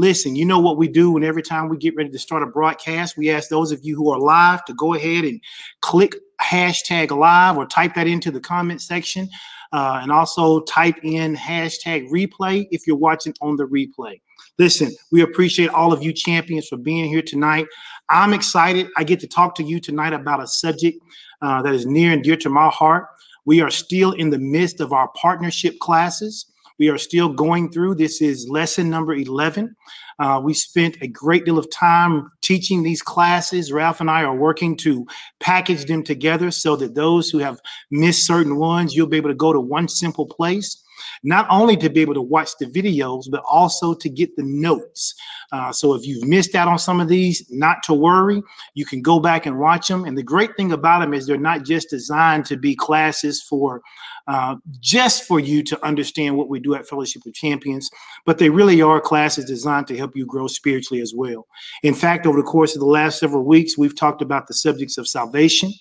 Listen, you know what we do when every time we get ready to start a broadcast, we ask those of you who are live to go ahead and click hashtag live or type that into the comment section. Uh, and also type in hashtag replay if you're watching on the replay. Listen, we appreciate all of you champions for being here tonight. I'm excited. I get to talk to you tonight about a subject uh, that is near and dear to my heart. We are still in the midst of our partnership classes. We are still going through. This is lesson number 11. Uh, we spent a great deal of time teaching these classes. Ralph and I are working to package them together so that those who have missed certain ones, you'll be able to go to one simple place not only to be able to watch the videos, but also to get the notes. Uh, so if you've missed out on some of these, not to worry, you can go back and watch them. And the great thing about them is they're not just designed to be classes for uh, just for you to understand what we do at Fellowship of Champions, but they really are classes designed to help you grow spiritually as well. In fact, over the course of the last several weeks, we've talked about the subjects of salvation.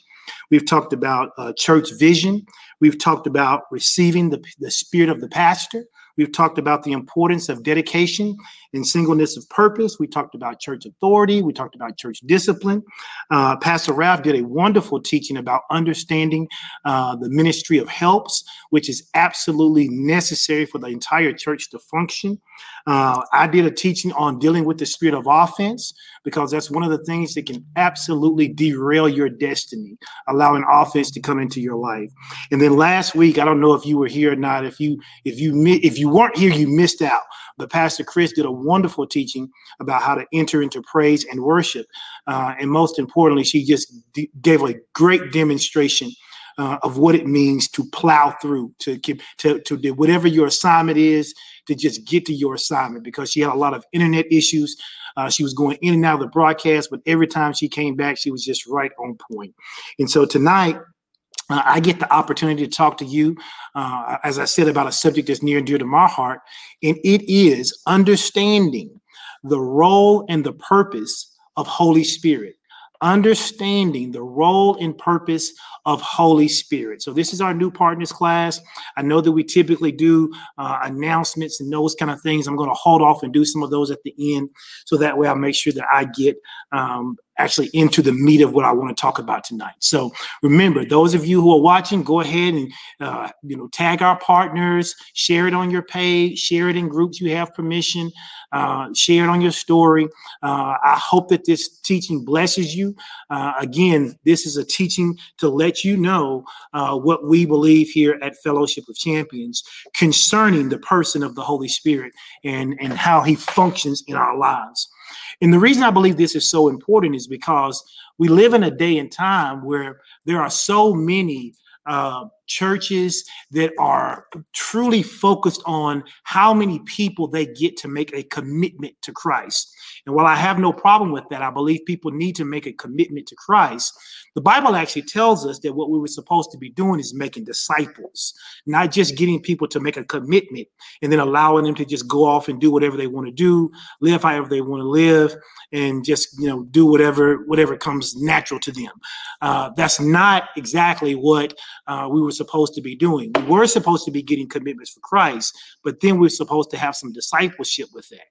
We've talked about uh, church vision. We've talked about receiving the, the spirit of the pastor. We've talked about the importance of dedication and singleness of purpose. We talked about church authority. We talked about church discipline. Uh, Pastor Ralph did a wonderful teaching about understanding uh, the ministry of helps, which is absolutely necessary for the entire church to function. Uh, I did a teaching on dealing with the spirit of offense because that's one of the things that can absolutely derail your destiny, allowing offense to come into your life. And then last week, I don't know if you were here or not. If you if you if you weren't here, you missed out. But Pastor Chris did a wonderful teaching about how to enter into praise and worship, uh, and most importantly, she just d- gave a great demonstration uh, of what it means to plow through, to keep, to, to do whatever your assignment is, to just get to your assignment because she had a lot of internet issues. Uh, she was going in and out of the broadcast, but every time she came back, she was just right on point. And so tonight, uh, I get the opportunity to talk to you, uh, as I said, about a subject that's near and dear to my heart, and it is understanding the role and the purpose of Holy Spirit understanding the role and purpose of Holy Spirit. So this is our new partners class. I know that we typically do uh, announcements and those kind of things. I'm going to hold off and do some of those at the end, so that way I'll make sure that I get um, actually into the meat of what I want to talk about tonight. So remember, those of you who are watching, go ahead and uh, you know tag our partners, share it on your page, share it in groups you have permission, uh, share it on your story. Uh, I hope that this teaching blesses you. Uh, again, this is a teaching to let you know uh, what we believe here at Fellowship of Champions concerning the person of the Holy Spirit and and how he functions in our lives. And the reason I believe this is so important is because we live in a day and time where there are so many uh, churches that are truly focused on how many people they get to make a commitment to Christ. And while I have no problem with that, I believe people need to make a commitment to Christ. The Bible actually tells us that what we were supposed to be doing is making disciples, not just getting people to make a commitment and then allowing them to just go off and do whatever they want to do, live however they want to live, and just you know do whatever whatever comes natural to them. Uh, that's not exactly what uh, we were supposed to be doing. We were supposed to be getting commitments for Christ, but then we're supposed to have some discipleship with that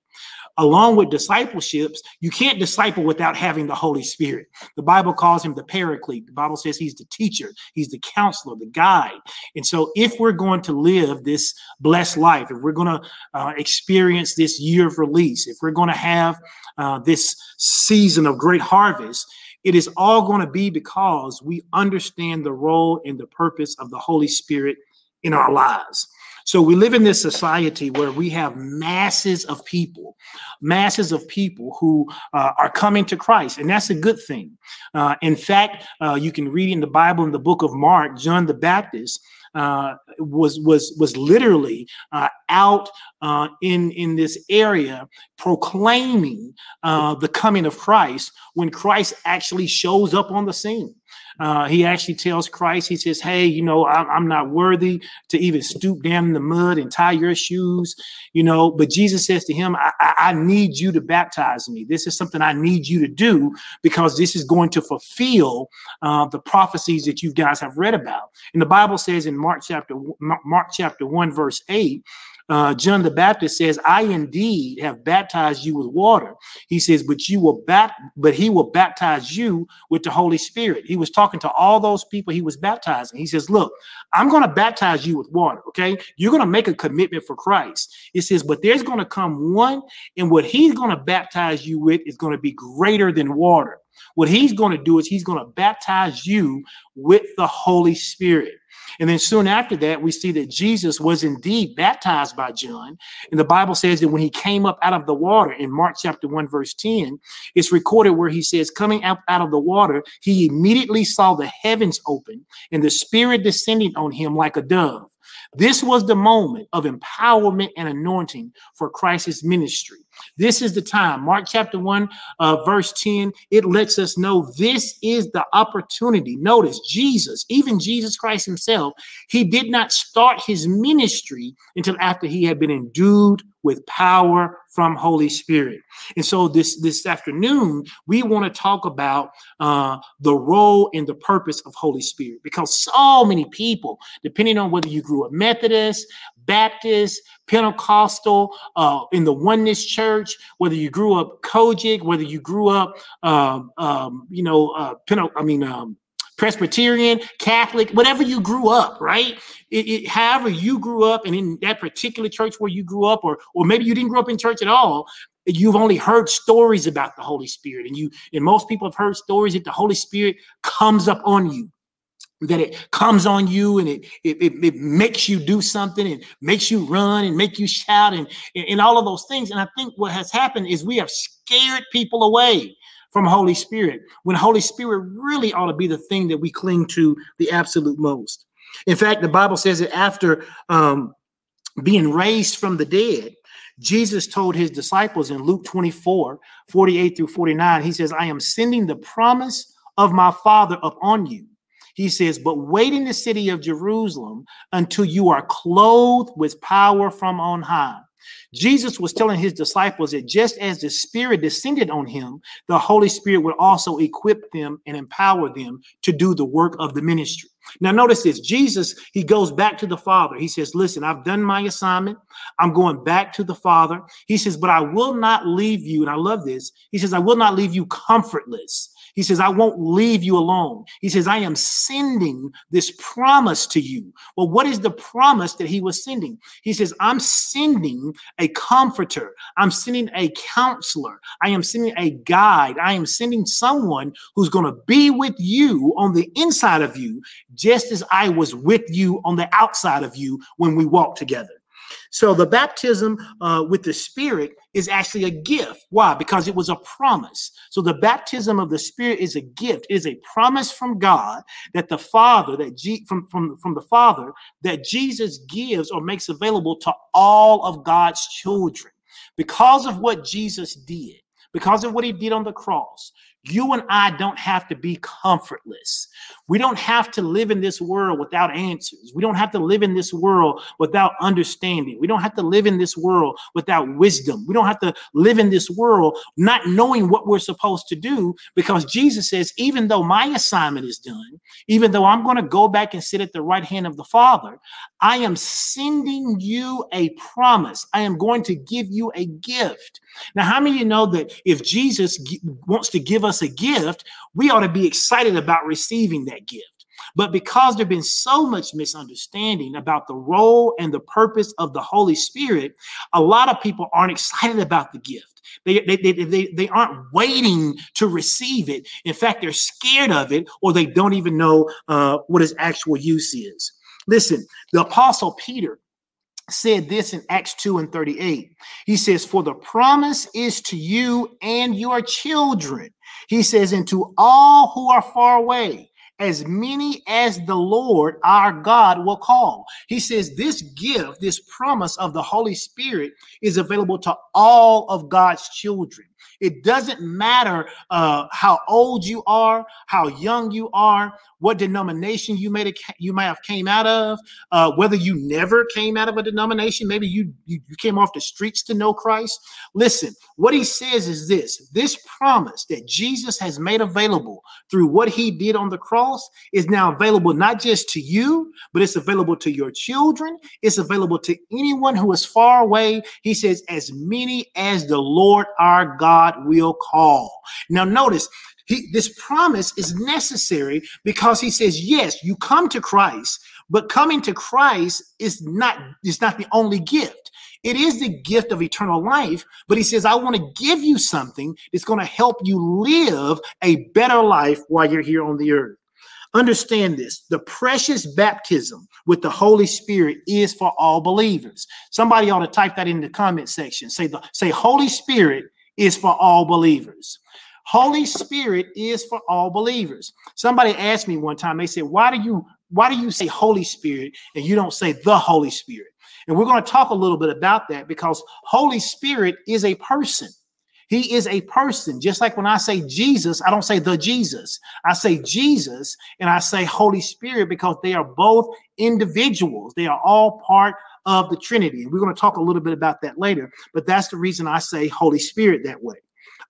along with discipleships, you can't disciple without having the Holy Spirit. The Bible calls him the paraclete. The Bible says he's the teacher, he's the counselor, the guide. And so, if we're going to live this blessed life, if we're going to uh, experience this year of release, if we're going to have uh, this season of great harvest, it is all going to be because we understand the role and the purpose of the Holy Spirit in our lives. So we live in this society where we have masses of people, masses of people who uh, are coming to Christ, and that's a good thing. Uh, in fact, uh, you can read in the Bible in the book of Mark, John the Baptist. Uh, was was was literally uh, out uh, in in this area proclaiming uh, the coming of Christ when Christ actually shows up on the scene. Uh, he actually tells Christ, he says, Hey, you know, I'm, I'm, not worthy to even stoop down in the mud and tie your shoes, you know. But Jesus says to him, I, I, I need you to baptize me. This is something I need you to do because this is going to fulfill uh, the prophecies that you guys have read about. And the Bible says in Mark chapter Mark chapter 1, verse 8, uh, John the Baptist says, "I indeed have baptized you with water." He says, "But you will bat, but he will baptize you with the Holy Spirit." He was talking to all those people he was baptizing. He says, "Look, I'm going to baptize you with water. Okay, you're going to make a commitment for Christ." It says, "But there's going to come one, and what he's going to baptize you with is going to be greater than water." What he's going to do is he's going to baptize you with the Holy Spirit. And then soon after that, we see that Jesus was indeed baptized by John. And the Bible says that when he came up out of the water in Mark chapter 1, verse 10, it's recorded where he says, coming up out of the water, he immediately saw the heavens open and the Spirit descending on him like a dove. This was the moment of empowerment and anointing for Christ's ministry. This is the time. Mark chapter 1, uh, verse 10, it lets us know this is the opportunity. Notice Jesus, even Jesus Christ himself, he did not start his ministry until after he had been endued with power from Holy Spirit. And so this this afternoon, we want to talk about uh, the role and the purpose of Holy Spirit because so many people, depending on whether you grew up Methodist, Baptist, Pentecostal, uh, in the Oneness Church, whether you grew up COGIC, whether you grew up, um, um, you know, uh, Pente- I mean, um, Presbyterian, Catholic, whatever you grew up, right? It, it, however you grew up, and in that particular church where you grew up, or or maybe you didn't grow up in church at all, you've only heard stories about the Holy Spirit, and you and most people have heard stories that the Holy Spirit comes up on you that it comes on you and it, it, it, it, makes you do something and makes you run and make you shout and, and all of those things. And I think what has happened is we have scared people away from Holy Spirit when Holy Spirit really ought to be the thing that we cling to the absolute most. In fact, the Bible says that after um, being raised from the dead, Jesus told his disciples in Luke 24, 48 through 49, he says, I am sending the promise of my Father upon you. He says, But wait in the city of Jerusalem until you are clothed with power from on high. Jesus was telling his disciples that just as the Spirit descended on him, the Holy Spirit would also equip them and empower them to do the work of the ministry. Now, notice this Jesus, he goes back to the Father. He says, Listen, I've done my assignment. I'm going back to the Father. He says, But I will not leave you. And I love this. He says, I will not leave you comfortless. He says, I won't leave you alone. He says, I am sending this promise to you. Well, what is the promise that he was sending? He says, I'm sending a comforter. I'm sending a counselor. I am sending a guide. I am sending someone who's going to be with you on the inside of you, just as I was with you on the outside of you when we walked together. So the baptism uh, with the Spirit is actually a gift. Why? Because it was a promise. So the baptism of the Spirit is a gift. It is a promise from God that the Father, that G- from, from, from the Father, that Jesus gives or makes available to all of God's children. Because of what Jesus did, because of what he did on the cross, you and I don't have to be comfortless. We don't have to live in this world without answers. We don't have to live in this world without understanding. We don't have to live in this world without wisdom. We don't have to live in this world not knowing what we're supposed to do because Jesus says, even though my assignment is done, even though I'm going to go back and sit at the right hand of the Father, I am sending you a promise. I am going to give you a gift. Now, how many of you know that if Jesus wants to give us a gift, we ought to be excited about receiving that gift? But because there's been so much misunderstanding about the role and the purpose of the Holy Spirit, a lot of people aren't excited about the gift. They, they, they, they, they aren't waiting to receive it. In fact, they're scared of it or they don't even know uh, what its actual use is. Listen, the Apostle Peter said this in Acts 2 and 38. He says, For the promise is to you and your children. He says, And to all who are far away, as many as the Lord our God will call. He says, This gift, this promise of the Holy Spirit is available to all of God's children. It doesn't matter uh, how old you are, how young you are, what denomination you may you might have came out of, uh, whether you never came out of a denomination, maybe you, you you came off the streets to know Christ. Listen, what he says is this: this promise that Jesus has made available through what he did on the cross is now available not just to you, but it's available to your children. It's available to anyone who is far away. He says, as many as the Lord our God will call. Now, notice he, this promise is necessary because he says, yes, you come to Christ, but coming to Christ is not, is not the only gift. It is the gift of eternal life, but he says, I want to give you something that's going to help you live a better life while you're here on the earth. Understand this the precious baptism with the Holy Spirit is for all believers. Somebody ought to type that in the comment section. Say the say Holy Spirit is for all believers. Holy Spirit is for all believers. Somebody asked me one time, they said, Why do you why do you say Holy Spirit and you don't say the Holy Spirit? And we're going to talk a little bit about that because Holy Spirit is a person. He is a person. Just like when I say Jesus, I don't say the Jesus. I say Jesus and I say Holy Spirit because they are both individuals. They are all part of the Trinity. And we're going to talk a little bit about that later, but that's the reason I say Holy Spirit that way.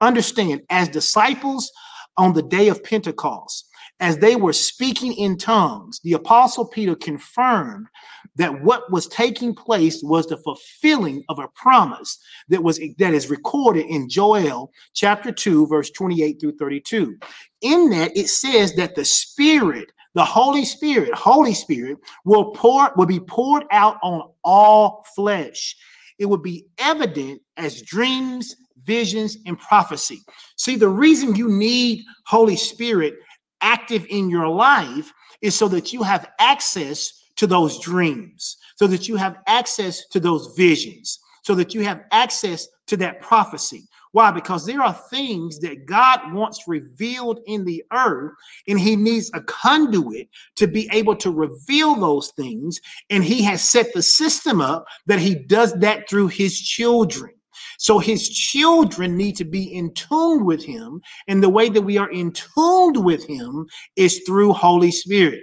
Understand, as disciples on the day of Pentecost, as they were speaking in tongues, the apostle Peter confirmed that what was taking place was the fulfilling of a promise that was that is recorded in Joel chapter 2 verse 28 through 32. In that it says that the spirit the Holy Spirit, Holy Spirit will pour will be poured out on all flesh. It will be evident as dreams, visions, and prophecy. See, the reason you need Holy Spirit active in your life is so that you have access to those dreams, so that you have access to those visions, so that you have access to that prophecy. Why? Because there are things that God wants revealed in the earth, and He needs a conduit to be able to reveal those things. And He has set the system up that He does that through His children. So his children need to be in tune with him. And the way that we are in tuned with him is through Holy Spirit.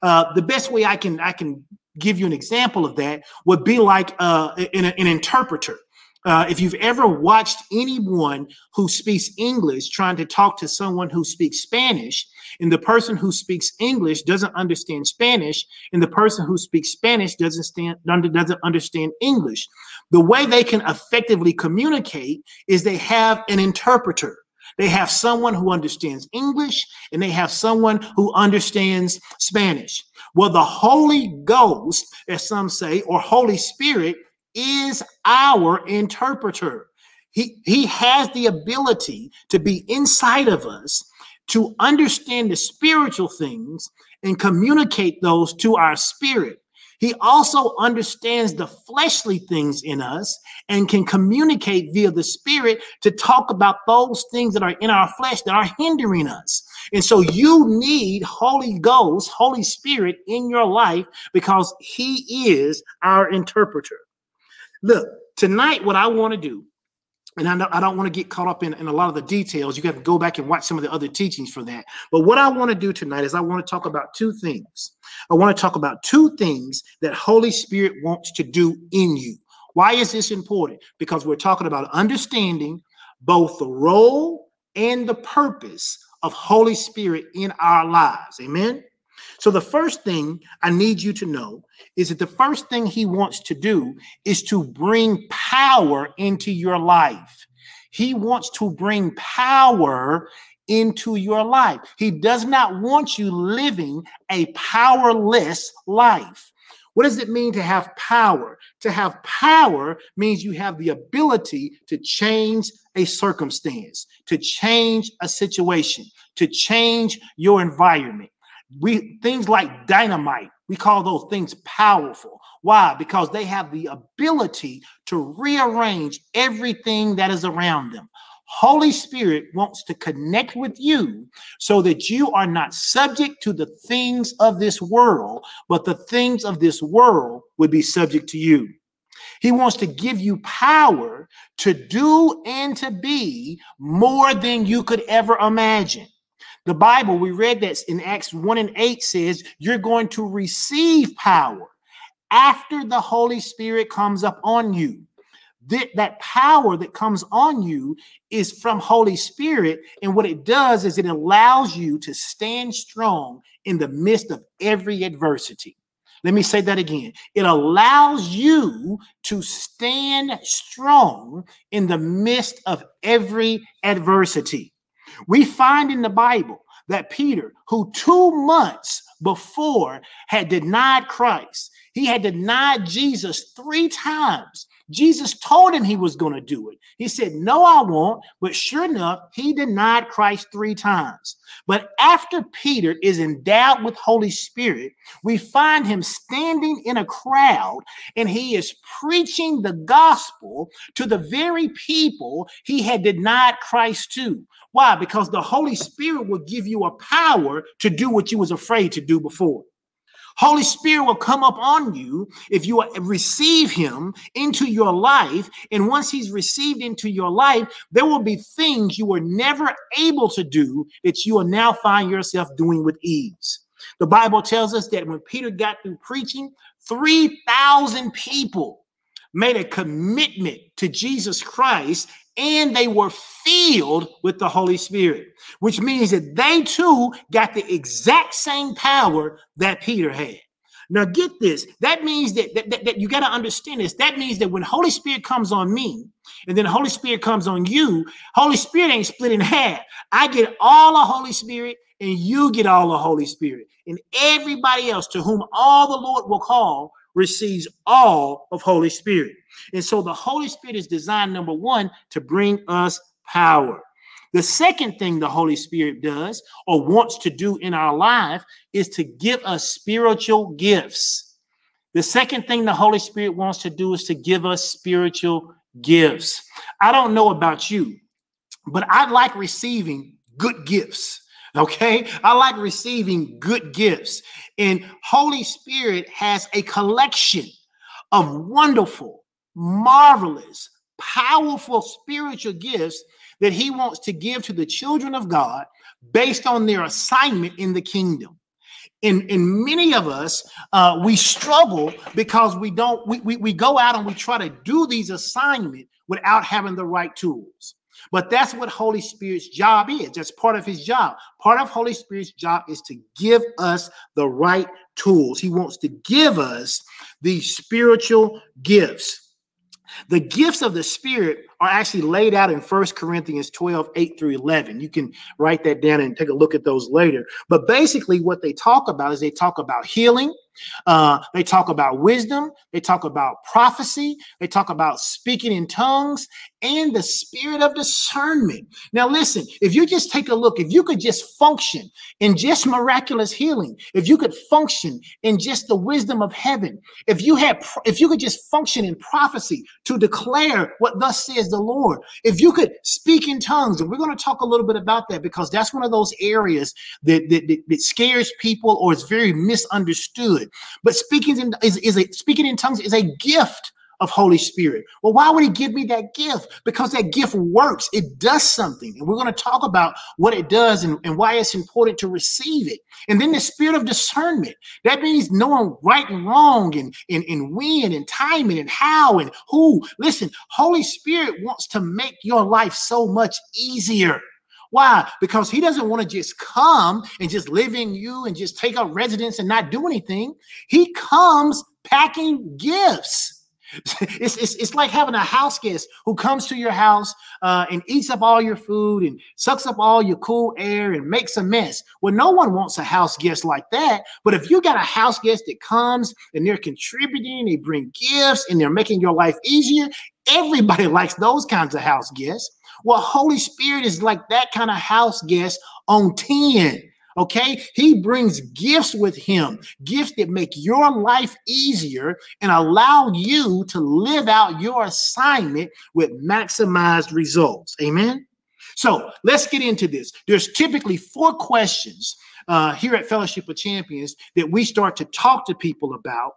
Uh, the best way I can I can give you an example of that would be like uh, an interpreter. Uh, if you've ever watched anyone who speaks English trying to talk to someone who speaks Spanish, and the person who speaks English doesn't understand Spanish, and the person who speaks Spanish doesn't stand, doesn't understand English, the way they can effectively communicate is they have an interpreter. They have someone who understands English and they have someone who understands Spanish. Well, the Holy Ghost, as some say, or Holy Spirit, is our interpreter. He, he has the ability to be inside of us to understand the spiritual things and communicate those to our spirit. He also understands the fleshly things in us and can communicate via the spirit to talk about those things that are in our flesh that are hindering us. And so you need Holy Ghost, Holy Spirit in your life because he is our interpreter. Look, tonight, what I want to do, and I, know, I don't want to get caught up in, in a lot of the details. You have to go back and watch some of the other teachings for that. But what I want to do tonight is I want to talk about two things. I want to talk about two things that Holy Spirit wants to do in you. Why is this important? Because we're talking about understanding both the role and the purpose of Holy Spirit in our lives. Amen. So, the first thing I need you to know is that the first thing he wants to do is to bring power into your life. He wants to bring power into your life. He does not want you living a powerless life. What does it mean to have power? To have power means you have the ability to change a circumstance, to change a situation, to change your environment. We things like dynamite, we call those things powerful. Why? Because they have the ability to rearrange everything that is around them. Holy Spirit wants to connect with you so that you are not subject to the things of this world, but the things of this world would be subject to you. He wants to give you power to do and to be more than you could ever imagine. The Bible, we read that in Acts 1 and 8 says, you're going to receive power after the Holy Spirit comes up on you. That, that power that comes on you is from Holy Spirit. And what it does is it allows you to stand strong in the midst of every adversity. Let me say that again. It allows you to stand strong in the midst of every adversity. We find in the Bible that Peter, who two months before had denied Christ, he had denied Jesus three times. Jesus told him he was going to do it. He said, No, I won't. But sure enough, he denied Christ three times. But after Peter is endowed with Holy Spirit, we find him standing in a crowd and he is preaching the gospel to the very people he had denied Christ to. Why? Because the Holy Spirit will give you a power to do what you was afraid to do before. Holy Spirit will come up on you if you receive him into your life. And once he's received into your life, there will be things you were never able to do that you will now find yourself doing with ease. The Bible tells us that when Peter got through preaching, 3,000 people made a commitment to Jesus Christ and they were filled with the Holy Spirit, which means that they too got the exact same power that Peter had. Now, get this. That means that, that, that, that you got to understand this. That means that when Holy Spirit comes on me, and then Holy Spirit comes on you, Holy Spirit ain't split in half. I get all the Holy Spirit, and you get all the Holy Spirit. And everybody else to whom all the Lord will call receives all of Holy Spirit. And so the Holy Spirit is designed, number one, to bring us power. The second thing the Holy Spirit does or wants to do in our life is to give us spiritual gifts. The second thing the Holy Spirit wants to do is to give us spiritual gifts. I don't know about you, but I like receiving good gifts. Okay. I like receiving good gifts. And Holy Spirit has a collection of wonderful, marvelous, powerful spiritual gifts that he wants to give to the children of God based on their assignment in the kingdom. In, in many of us, uh, we struggle because we don't, we, we, we go out and we try to do these assignments without having the right tools. But that's what Holy Spirit's job is. That's part of his job. Part of Holy Spirit's job is to give us the right tools. He wants to give us these spiritual gifts. The gifts of the Spirit are actually laid out in First Corinthians 12, 8 through 11. You can write that down and take a look at those later. But basically, what they talk about is they talk about healing, uh, they talk about wisdom, they talk about prophecy, they talk about speaking in tongues, and the spirit of discernment. Now, listen, if you just take a look, if you could just function in just miraculous healing, if you could function in just the wisdom of heaven, if you had, if you could just function in prophecy to declare what thus says the Lord, if you could speak in tongues, and we're going to talk a little bit about that because that's one of those areas that, that, that, that scares people or is very misunderstood. But speaking in, is, is a, speaking in tongues is a gift of Holy Spirit. Well, why would he give me that gift? Because that gift works. It does something. And we're going to talk about what it does and, and why it's important to receive it. And then the spirit of discernment. That means knowing right and wrong and, and, and when and timing and how and who. Listen, Holy Spirit wants to make your life so much easier. Why? Because he doesn't want to just come and just live in you and just take up residence and not do anything. He comes packing gifts. It's, it's, it's like having a house guest who comes to your house uh, and eats up all your food and sucks up all your cool air and makes a mess. Well, no one wants a house guest like that. But if you got a house guest that comes and they're contributing, they bring gifts and they're making your life easier, everybody likes those kinds of house guests. Well, Holy Spirit is like that kind of house guest on 10. Okay, he brings gifts with him, gifts that make your life easier and allow you to live out your assignment with maximized results. Amen. So let's get into this. There's typically four questions uh, here at Fellowship of Champions that we start to talk to people about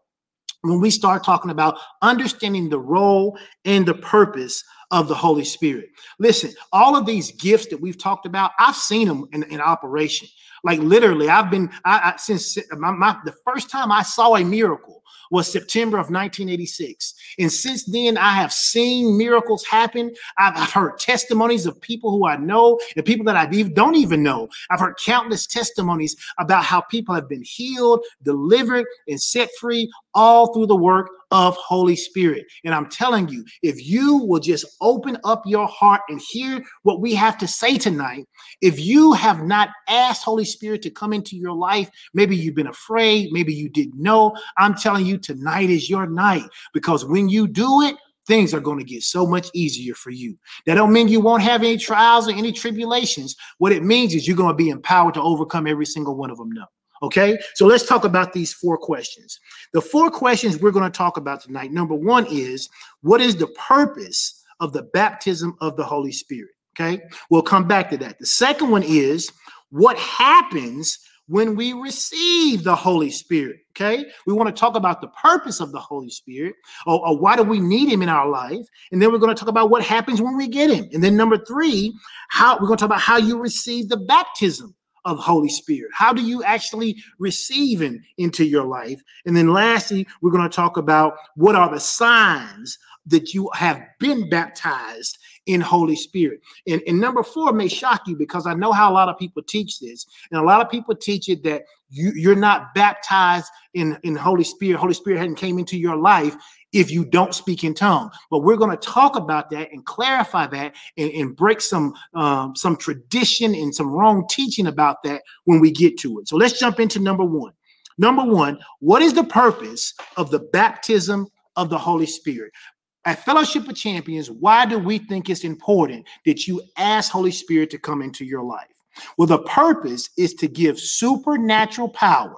when we start talking about understanding the role and the purpose of the Holy Spirit. Listen, all of these gifts that we've talked about, I've seen them in, in operation. Like literally, I've been I, I since my, my, the first time I saw a miracle was September of 1986. And since then, I have seen miracles happen. I've, I've heard testimonies of people who I know and people that I don't even know. I've heard countless testimonies about how people have been healed, delivered, and set free all through the work of Holy Spirit. And I'm telling you, if you will just open up your heart and hear what we have to say tonight, if you have not asked Holy Spirit to come into your life, maybe you've been afraid, maybe you didn't know, I'm telling you, tonight is your night because when you do it, things are going to get so much easier for you. That don't mean you won't have any trials or any tribulations. What it means is you're going to be empowered to overcome every single one of them now. Okay, so let's talk about these four questions. The four questions we're going to talk about tonight. Number one is what is the purpose of the baptism of the Holy Spirit? Okay, we'll come back to that. The second one is what happens when we receive the Holy Spirit. Okay, we want to talk about the purpose of the Holy Spirit or, or, why do we need Him in our life, and then we're going to talk about what happens when we get Him, and then number three, how we're going to talk about how you receive the baptism of Holy Spirit? How do you actually receive Him into your life? And then lastly, we're going to talk about what are the signs that you have been baptized in Holy Spirit. And, and, number four may shock you because I know how a lot of people teach this. And a lot of people teach it that you, you're not baptized in, in Holy Spirit. Holy Spirit hadn't came into your life if you don't speak in tongue. But we're going to talk about that and clarify that and, and break some um, some tradition and some wrong teaching about that when we get to it. So let's jump into number one. Number one, what is the purpose of the baptism of the Holy Spirit? At Fellowship of Champions, why do we think it's important that you ask Holy Spirit to come into your life? Well, the purpose is to give supernatural power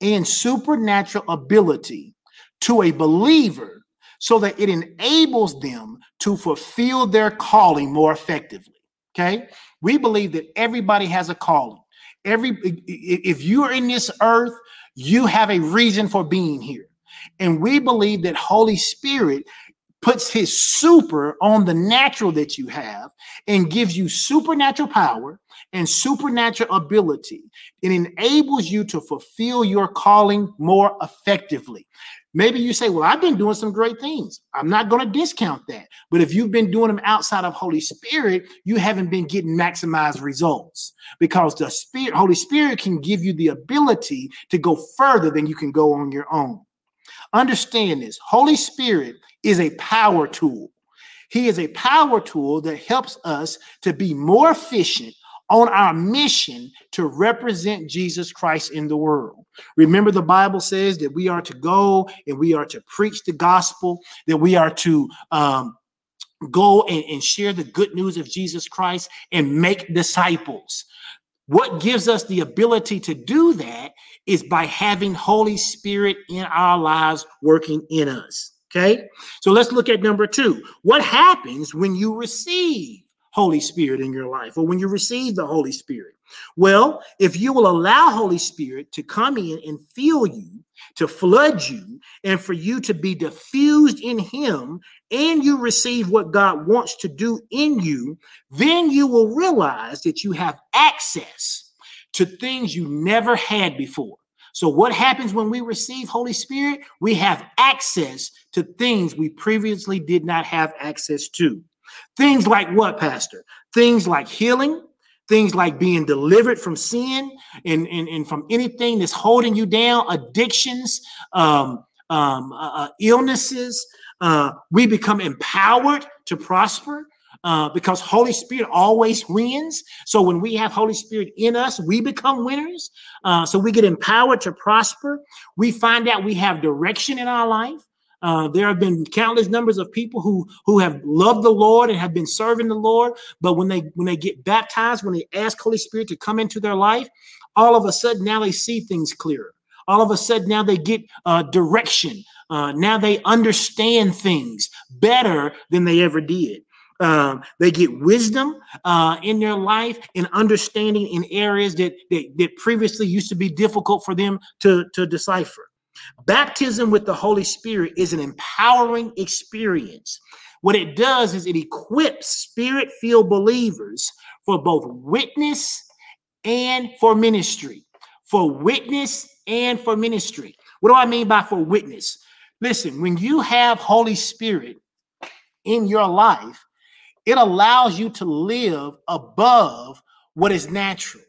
and supernatural ability to a believer so that it enables them to fulfill their calling more effectively. Okay. We believe that everybody has a calling. Every if you are in this earth, you have a reason for being here. And we believe that Holy Spirit puts his super on the natural that you have and gives you supernatural power and supernatural ability. It enables you to fulfill your calling more effectively. Maybe you say, Well, I've been doing some great things. I'm not going to discount that. But if you've been doing them outside of Holy Spirit, you haven't been getting maximized results because the Spirit, Holy Spirit can give you the ability to go further than you can go on your own. Understand this Holy Spirit is a power tool. He is a power tool that helps us to be more efficient on our mission to represent Jesus Christ in the world. Remember, the Bible says that we are to go and we are to preach the gospel, that we are to um, go and, and share the good news of Jesus Christ and make disciples. What gives us the ability to do that is by having Holy Spirit in our lives working in us. Okay, so let's look at number two. What happens when you receive Holy Spirit in your life or when you receive the Holy Spirit? Well, if you will allow Holy Spirit to come in and fill you, to flood you, and for you to be diffused in Him, and you receive what God wants to do in you, then you will realize that you have access to things you never had before. So, what happens when we receive Holy Spirit? We have access to things we previously did not have access to. Things like what, Pastor? Things like healing, things like being delivered from sin and, and, and from anything that's holding you down, addictions, um, um, uh, uh illnesses. Uh, we become empowered to prosper. Uh, because Holy Spirit always wins. So when we have Holy Spirit in us, we become winners. Uh, so we get empowered to prosper. We find out we have direction in our life. Uh, there have been countless numbers of people who who have loved the Lord and have been serving the Lord, but when they when they get baptized, when they ask Holy Spirit to come into their life, all of a sudden now they see things clearer. All of a sudden now they get uh, direction. Uh, now they understand things better than they ever did. Um, they get wisdom uh, in their life and understanding in areas that, that, that previously used to be difficult for them to, to decipher. Baptism with the Holy Spirit is an empowering experience. What it does is it equips spirit filled believers for both witness and for ministry. For witness and for ministry. What do I mean by for witness? Listen, when you have Holy Spirit in your life, it allows you to live above what is natural.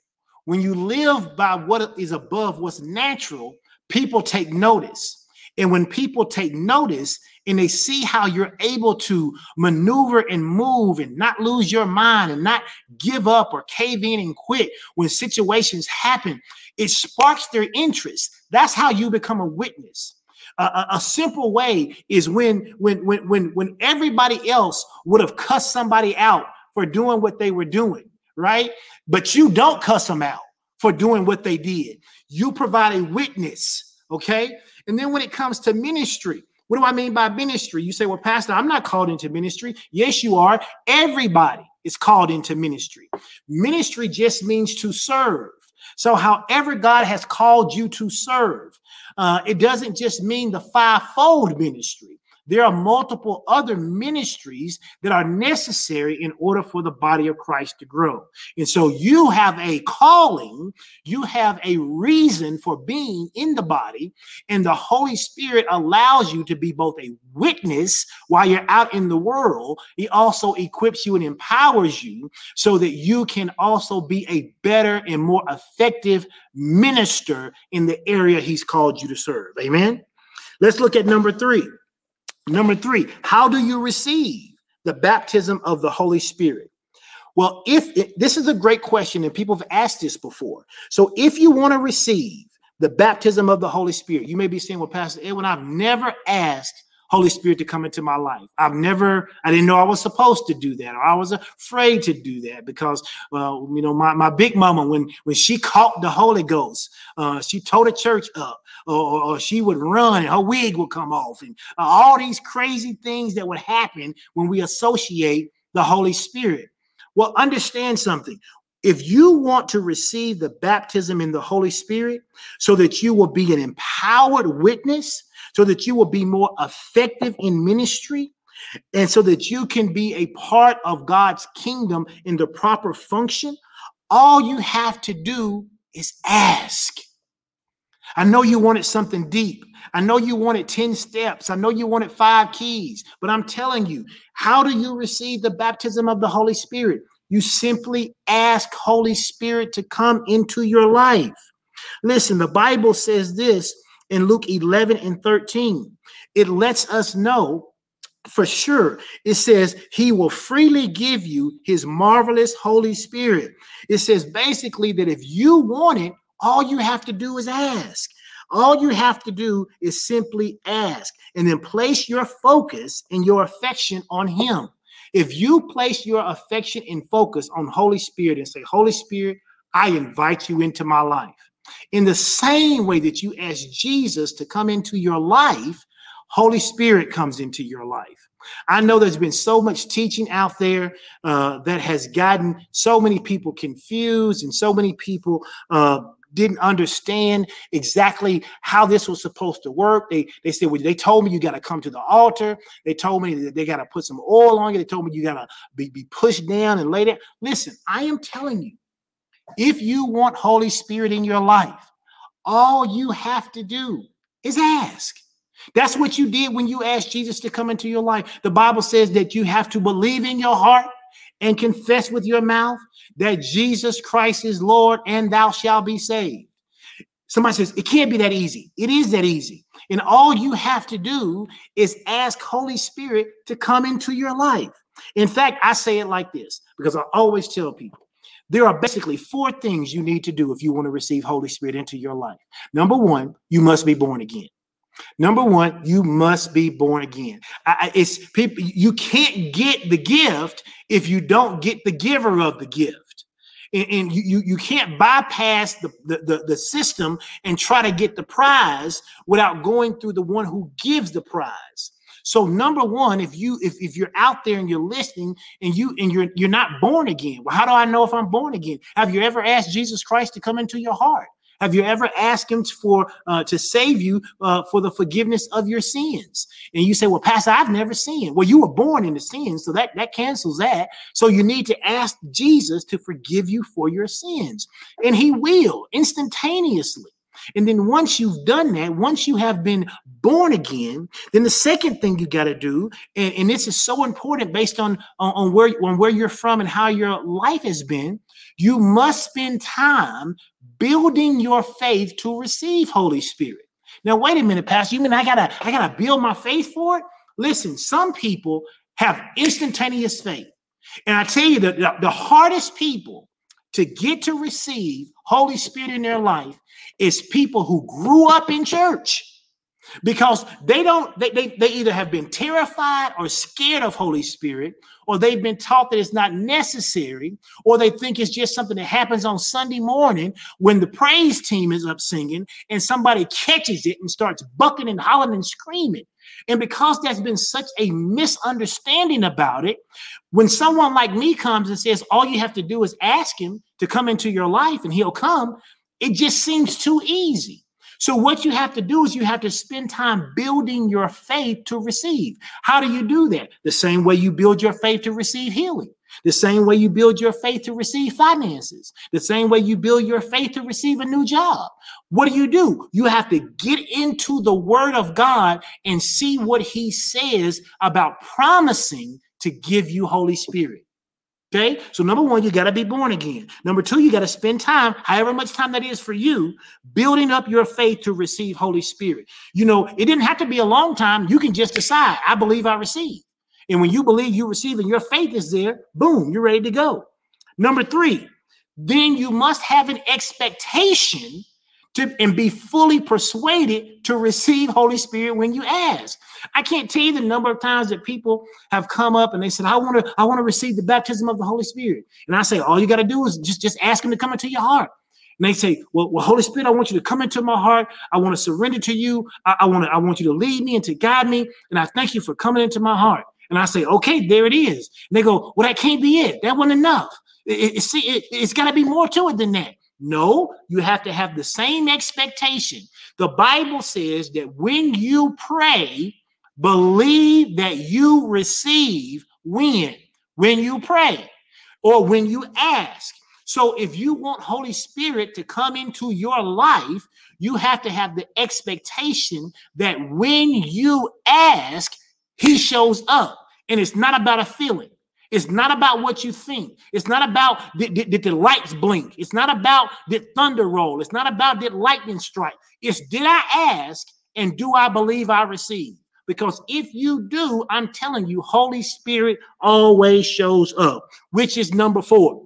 When you live by what is above what's natural, people take notice. And when people take notice and they see how you're able to maneuver and move and not lose your mind and not give up or cave in and quit when situations happen, it sparks their interest. That's how you become a witness. A, a, simple way is when when when when when everybody else would have cussed somebody out for doing what they were doing, right? But you don't cuss them out for doing what they did. You provide a witness, okay? And then when it comes to ministry, what do I mean by ministry? You say, well, Pastor, I'm not called into ministry. Yes, you are. Everybody is called into ministry. Ministry just means to serve. So, however, God has called you to serve, uh, it doesn't just mean the fivefold ministry. There are multiple other ministries that are necessary in order for the body of Christ to grow. And so you have a calling, you have a reason for being in the body, and the Holy Spirit allows you to be both a witness while you're out in the world. He also equips you and empowers you so that you can also be a better and more effective minister in the area He's called you to serve. Amen. Let's look at number three. Number three, how do you receive the baptism of the Holy Spirit? Well, if it, this is a great question, and people have asked this before. So, if you want to receive the baptism of the Holy Spirit, you may be saying, Well, Pastor Edwin, I've never asked Holy Spirit to come into my life. I've never, I didn't know I was supposed to do that, or I was afraid to do that because, well, you know, my, my big mama, when when she caught the Holy Ghost, uh, she tore the church up, or, or, she would run and her wig would come off, and uh, all these crazy things that would happen when we associate the Holy Spirit. Well, understand something. If you want to receive the baptism in the Holy Spirit so that you will be an empowered witness, so that you will be more effective in ministry and so that you can be a part of God's kingdom in the proper function, all you have to do is ask. I know you wanted something deep. I know you wanted 10 steps. I know you wanted five keys, but I'm telling you, how do you receive the baptism of the Holy Spirit? You simply ask Holy Spirit to come into your life. Listen, the Bible says this in Luke 11 and 13. It lets us know for sure. It says, He will freely give you His marvelous Holy Spirit. It says basically that if you want it, all you have to do is ask. All you have to do is simply ask and then place your focus and your affection on Him. If you place your affection and focus on Holy Spirit and say, Holy Spirit, I invite you into my life. In the same way that you ask Jesus to come into your life, Holy Spirit comes into your life. I know there's been so much teaching out there uh, that has gotten so many people confused and so many people uh, didn't understand exactly how this was supposed to work. They they said, well, they told me you got to come to the altar. They told me that they got to put some oil on you. They told me you got to be, be pushed down and laid there. Listen, I am telling you, if you want Holy Spirit in your life, all you have to do is ask. That's what you did when you asked Jesus to come into your life. The Bible says that you have to believe in your heart and confess with your mouth that Jesus Christ is Lord and thou shalt be saved. Somebody says, it can't be that easy. It is that easy. And all you have to do is ask Holy Spirit to come into your life. In fact, I say it like this because I always tell people there are basically four things you need to do if you want to receive Holy Spirit into your life. Number one, you must be born again. Number one, you must be born again. I, it's people. You can't get the gift if you don't get the giver of the gift, and, and you, you you can't bypass the, the the the system and try to get the prize without going through the one who gives the prize. So number one, if you if, if you're out there and you're listening and you and you're you're not born again, well, how do I know if I'm born again? Have you ever asked Jesus Christ to come into your heart? Have you ever asked him for uh, to save you uh, for the forgiveness of your sins? And you say, "Well, Pastor, I've never sinned." Well, you were born into sin, so that that cancels that. So you need to ask Jesus to forgive you for your sins, and He will instantaneously. And then once you've done that, once you have been born again, then the second thing you got to do, and, and, this is so important based on, on, on, where, on where you're from and how your life has been, you must spend time building your faith to receive Holy Spirit. Now, wait a minute, Pastor. You mean I gotta I gotta build my faith for it? Listen, some people have instantaneous faith. And I tell you that the, the hardest people to get to receive Holy Spirit in their life is people who grew up in church because they don't they, they, they either have been terrified or scared of holy spirit or they've been taught that it's not necessary or they think it's just something that happens on sunday morning when the praise team is up singing and somebody catches it and starts bucking and hollering and screaming. And because there's been such a misunderstanding about it when someone like me comes and says all you have to do is ask him to come into your life and he'll come it just seems too easy so, what you have to do is you have to spend time building your faith to receive. How do you do that? The same way you build your faith to receive healing, the same way you build your faith to receive finances, the same way you build your faith to receive a new job. What do you do? You have to get into the word of God and see what he says about promising to give you Holy Spirit. Okay, so number one, you got to be born again. Number two, you got to spend time, however much time that is for you, building up your faith to receive Holy Spirit. You know, it didn't have to be a long time. You can just decide, I believe I receive. And when you believe you receive and your faith is there, boom, you're ready to go. Number three, then you must have an expectation to and be fully persuaded to receive Holy Spirit when you ask. I can't tell you the number of times that people have come up and they said, I want to, I want to receive the baptism of the Holy Spirit. And I say, all you got to do is just, just ask him to come into your heart. And they say, well, well, Holy Spirit, I want you to come into my heart. I want to surrender to you. I, I want to, I want you to lead me and to guide me. And I thank you for coming into my heart. And I say, okay, there it is. And they go, well, that can't be it. That wasn't enough. It, it, see, it, it's got to be more to it than that. No, you have to have the same expectation. The Bible says that when you pray, Believe that you receive when? When you pray or when you ask. So if you want Holy Spirit to come into your life, you have to have the expectation that when you ask, he shows up. And it's not about a feeling. It's not about what you think. It's not about did, did, did, the lights blink. It's not about did thunder roll. It's not about did lightning strike. It's did I ask and do I believe I receive? Because if you do, I'm telling you, Holy Spirit always shows up, which is number four.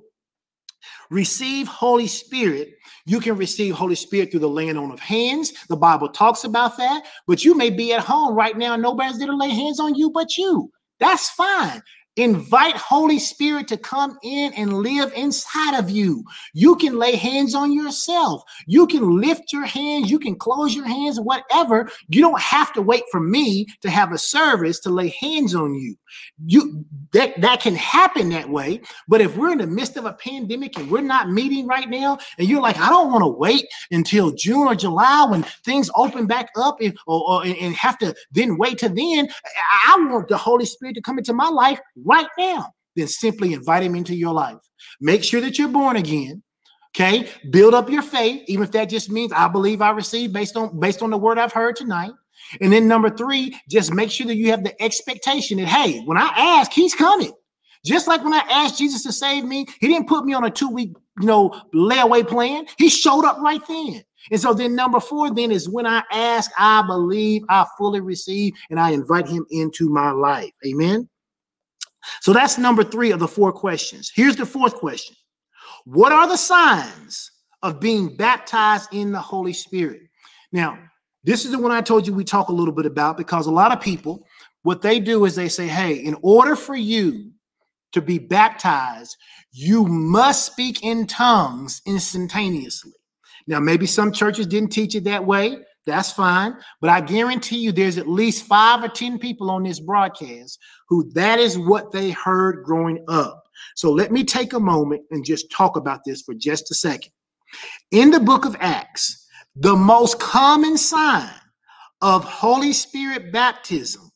Receive Holy Spirit. You can receive Holy Spirit through the laying on of hands. The Bible talks about that, but you may be at home right now. Nobody's going to lay hands on you but you. That's fine. Invite Holy Spirit to come in and live inside of you. You can lay hands on yourself. You can lift your hands. You can close your hands, whatever. You don't have to wait for me to have a service to lay hands on you you that that can happen that way but if we're in the midst of a pandemic and we're not meeting right now and you're like i don't want to wait until june or july when things open back up and, or, or, and have to then wait to then i want the holy spirit to come into my life right now then simply invite him into your life make sure that you're born again okay build up your faith even if that just means i believe i receive based on based on the word i've heard tonight and then number three, just make sure that you have the expectation that, hey, when I ask, he's coming. Just like when I asked Jesus to save me, he didn't put me on a two week, you know, layaway plan. He showed up right then. And so then number four then is when I ask, I believe, I fully receive, and I invite him into my life. Amen. So that's number three of the four questions. Here's the fourth question. What are the signs of being baptized in the Holy Spirit? Now, this is the one I told you we talk a little bit about because a lot of people, what they do is they say, hey, in order for you to be baptized, you must speak in tongues instantaneously. Now, maybe some churches didn't teach it that way. That's fine. But I guarantee you there's at least five or 10 people on this broadcast who that is what they heard growing up. So let me take a moment and just talk about this for just a second. In the book of Acts, the most common sign of Holy Spirit baptism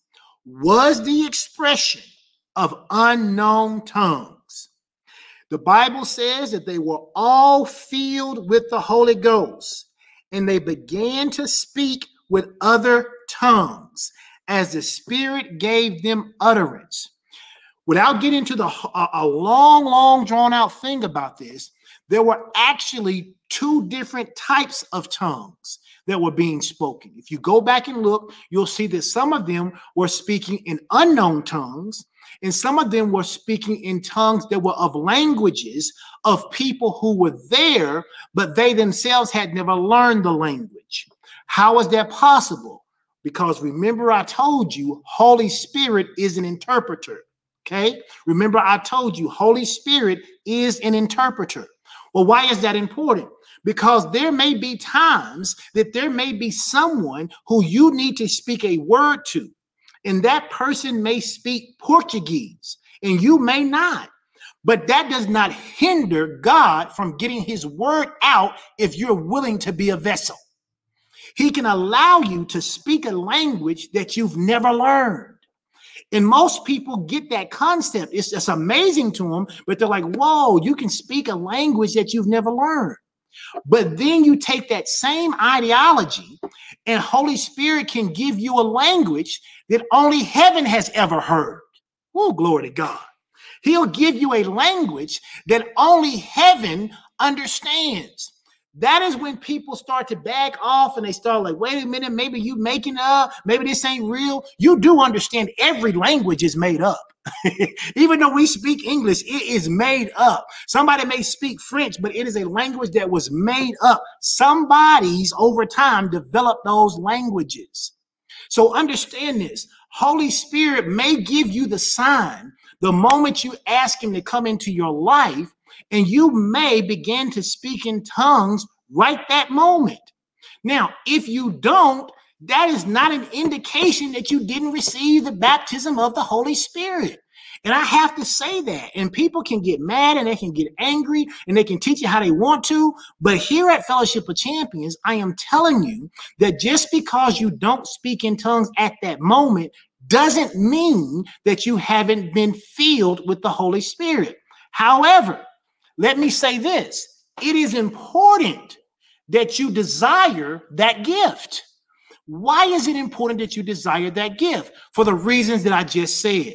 was the expression of unknown tongues. The Bible says that they were all filled with the Holy Ghost and they began to speak with other tongues as the Spirit gave them utterance. Without getting into the a, a long, long drawn out thing about this, there were actually two different types of tongues that were being spoken. If you go back and look, you'll see that some of them were speaking in unknown tongues, and some of them were speaking in tongues that were of languages of people who were there, but they themselves had never learned the language. How is that possible? Because remember, I told you, Holy Spirit is an interpreter. Okay. Remember, I told you, Holy Spirit is an interpreter. Well, why is that important? Because there may be times that there may be someone who you need to speak a word to, and that person may speak Portuguese, and you may not. But that does not hinder God from getting his word out if you're willing to be a vessel. He can allow you to speak a language that you've never learned. And most people get that concept. It's just amazing to them, but they're like, whoa, you can speak a language that you've never learned. But then you take that same ideology, and Holy Spirit can give you a language that only heaven has ever heard. Oh, glory to God. He'll give you a language that only heaven understands. That is when people start to back off and they start like, wait a minute, maybe you making up, maybe this ain't real. You do understand every language is made up. Even though we speak English, it is made up. Somebody may speak French, but it is a language that was made up. Somebody's over time developed those languages. So understand this Holy Spirit may give you the sign the moment you ask Him to come into your life and you may begin to speak in tongues right that moment. Now, if you don't, that is not an indication that you didn't receive the baptism of the Holy Spirit. And I have to say that. And people can get mad and they can get angry and they can teach you how they want to. But here at Fellowship of Champions, I am telling you that just because you don't speak in tongues at that moment doesn't mean that you haven't been filled with the Holy Spirit. However, let me say this it is important that you desire that gift. Why is it important that you desire that gift? For the reasons that I just said.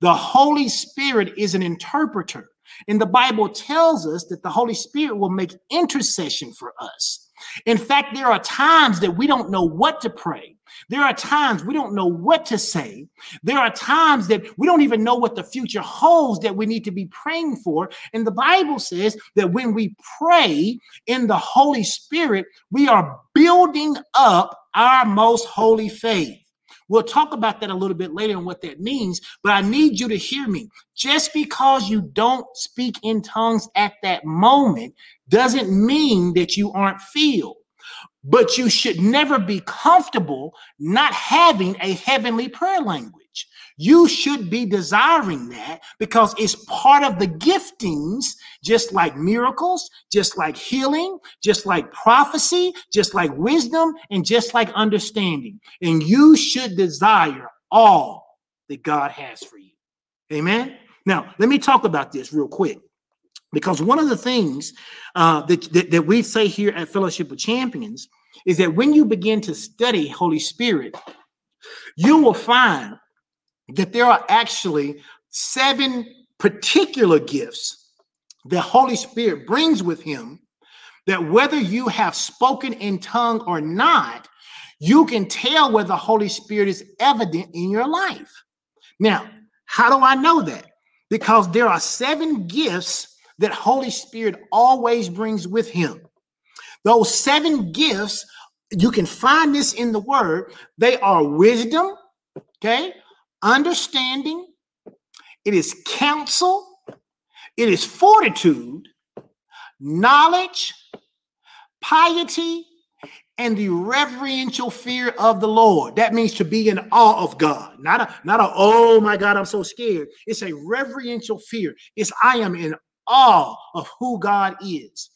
The Holy Spirit is an interpreter. And the Bible tells us that the Holy Spirit will make intercession for us. In fact, there are times that we don't know what to pray. There are times we don't know what to say. There are times that we don't even know what the future holds that we need to be praying for. And the Bible says that when we pray in the Holy Spirit, we are building up our most holy faith. We'll talk about that a little bit later and what that means, but I need you to hear me. Just because you don't speak in tongues at that moment doesn't mean that you aren't filled. But you should never be comfortable not having a heavenly prayer language. You should be desiring that because it's part of the giftings, just like miracles, just like healing, just like prophecy, just like wisdom, and just like understanding. And you should desire all that God has for you. Amen. Now, let me talk about this real quick. Because one of the things uh, that, that, that we say here at Fellowship of Champions is that when you begin to study Holy Spirit, you will find that there are actually seven particular gifts that Holy Spirit brings with him that whether you have spoken in tongue or not, you can tell whether the Holy Spirit is evident in your life. Now, how do I know that? Because there are seven gifts that Holy Spirit always brings with him. Those seven gifts, you can find this in the word. They are wisdom, okay, understanding, it is counsel, it is fortitude, knowledge, piety, and the reverential fear of the Lord. That means to be in awe of God, not a not a oh my God, I'm so scared. It's a reverential fear. It's I am in awe of who God is.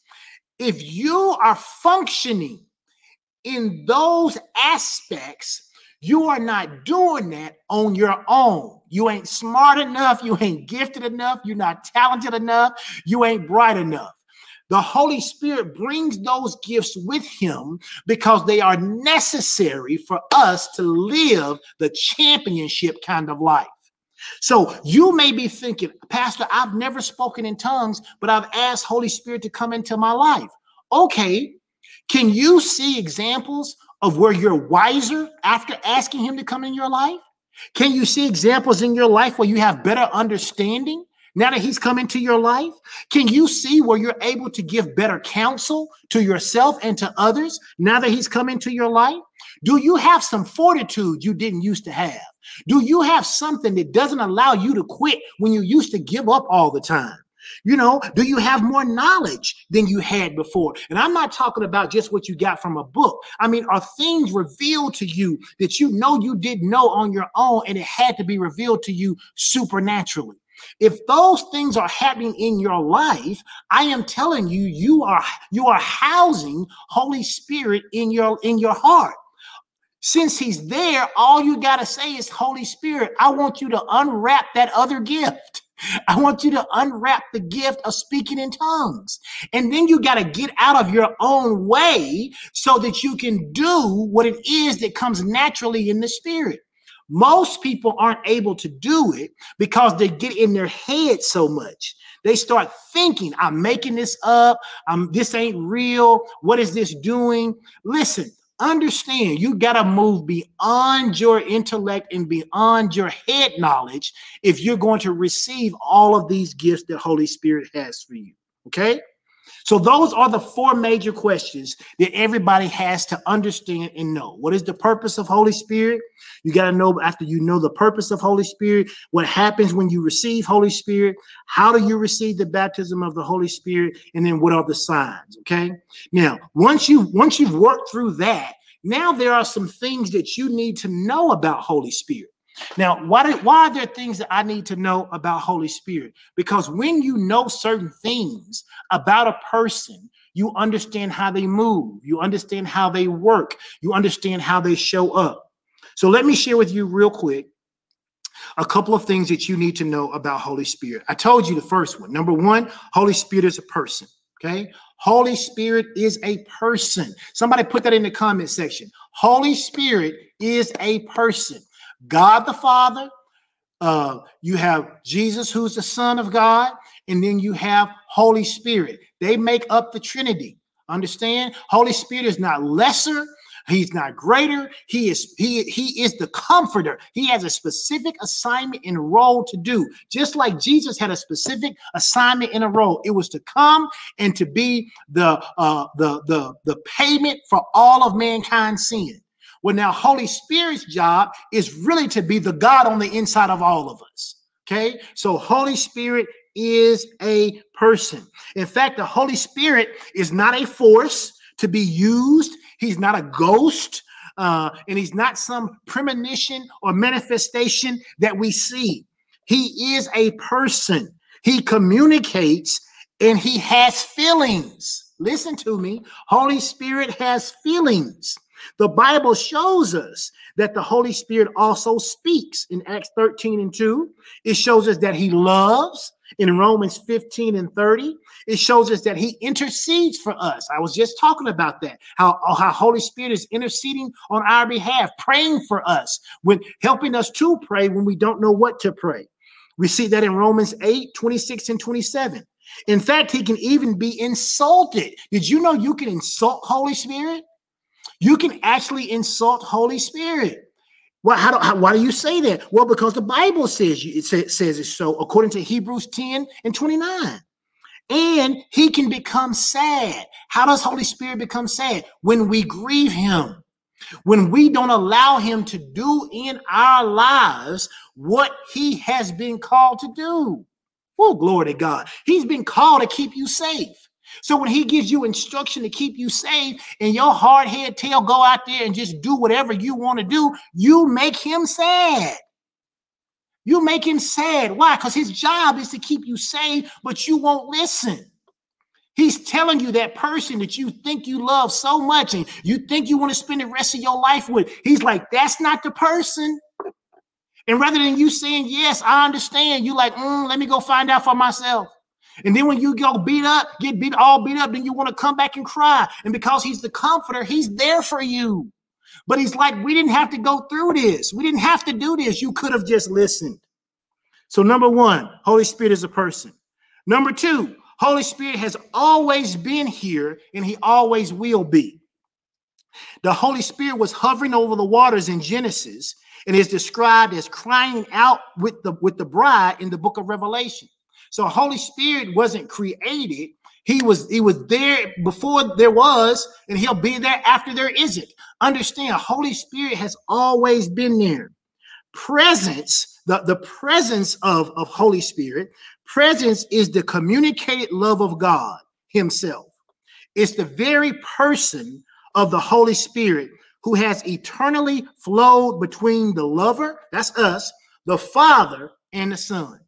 if you are functioning in those aspects, you are not doing that on your own. You ain't smart enough. You ain't gifted enough. You're not talented enough. You ain't bright enough. The Holy Spirit brings those gifts with him because they are necessary for us to live the championship kind of life. So you may be thinking, Pastor, I've never spoken in tongues, but I've asked Holy Spirit to come into my life. Okay. Can you see examples of where you're wiser after asking him to come in your life? Can you see examples in your life where you have better understanding now that he's come into your life? Can you see where you're able to give better counsel to yourself and to others now that he's come into your life? Do you have some fortitude you didn't used to have? Do you have something that doesn't allow you to quit when you used to give up all the time? You know, do you have more knowledge than you had before? And I'm not talking about just what you got from a book. I mean, are things revealed to you that you know you didn't know on your own and it had to be revealed to you supernaturally? If those things are happening in your life, I am telling you, you are you are housing Holy Spirit in your in your heart. Since he's there, all you got to say is, Holy Spirit, I want you to unwrap that other gift. I want you to unwrap the gift of speaking in tongues. And then you got to get out of your own way so that you can do what it is that comes naturally in the spirit. Most people aren't able to do it because they get in their head so much. They start thinking, I'm making this up. I'm this ain't real. What is this doing? Listen, understand you got to move beyond your intellect and beyond your head knowledge if you're going to receive all of these gifts that Holy Spirit has for you. Okay? So those are the four major questions that everybody has to understand and know. What is the purpose of Holy Spirit? You got to know after you know the purpose of Holy Spirit, what happens when you receive Holy Spirit, how do you receive the baptism of the Holy Spirit, and then what are the signs, okay? Now, once you once you've worked through that, now there are some things that you need to know about Holy Spirit. Now, why, do, why are there things that I need to know about Holy Spirit? Because when you know certain things about a person, you understand how they move, you understand how they work, you understand how they show up. So let me share with you real quick a couple of things that you need to know about Holy Spirit. I told you the first one. Number one, Holy Spirit is a person. Okay. Holy Spirit is a person. Somebody put that in the comment section. Holy Spirit is a person. God the Father, uh, you have Jesus, who's the Son of God, and then you have Holy Spirit. They make up the Trinity. Understand? Holy Spirit is not lesser. He's not greater. He is he he is the comforter. He has a specific assignment and role to do. Just like Jesus had a specific assignment and a role. It was to come and to be the uh the the the payment for all of mankind's sin. Well, now Holy Spirit's job is really to be the God on the inside of all of us. Okay, so Holy Spirit is a person. In fact, the Holy Spirit is not a force to be used, He's not a ghost. Uh, and he's not some premonition or manifestation that we see. He is a person. He communicates and he has feelings. Listen to me. Holy Spirit has feelings. The Bible shows us that the Holy Spirit also speaks in Acts 13 and 2. It shows us that he loves in Romans 15 and 30. It shows us that he intercedes for us. I was just talking about that. How, uh, how Holy Spirit is interceding on our behalf, praying for us, when helping us to pray when we don't know what to pray. We see that in Romans 8, 26 and 27. In fact, he can even be insulted. Did you know you can insult Holy Spirit? You can actually insult Holy Spirit. Why, how do, how, why do you say that? Well, because the Bible says it say, says it so, according to Hebrews 10 and 29. And he can become sad. How does Holy Spirit become sad? When we grieve him, when we don't allow him to do in our lives what he has been called to do. Oh, glory to God. He's been called to keep you safe. So when he gives you instruction to keep you safe and your hard head tail go out there and just do whatever you want to do, you make him sad. You make him sad. Why? Because his job is to keep you safe, but you won't listen. He's telling you that person that you think you love so much and you think you want to spend the rest of your life with. He's like, that's not the person. And rather than you saying, yes, I understand, you like, mm, let me go find out for myself. And then when you go beat up, get beat all beat up, then you want to come back and cry. And because he's the comforter, he's there for you. But he's like, we didn't have to go through this. We didn't have to do this. You could have just listened. So, number one, Holy Spirit is a person. Number two, Holy Spirit has always been here and he always will be. The Holy Spirit was hovering over the waters in Genesis and is described as crying out with the with the bride in the book of Revelation. So Holy Spirit wasn't created. He was he was there before there was, and he'll be there after there isn't. Understand, Holy Spirit has always been there. Presence, the, the presence of, of Holy Spirit, presence is the communicated love of God Himself. It's the very person of the Holy Spirit who has eternally flowed between the lover, that's us, the Father, and the Son.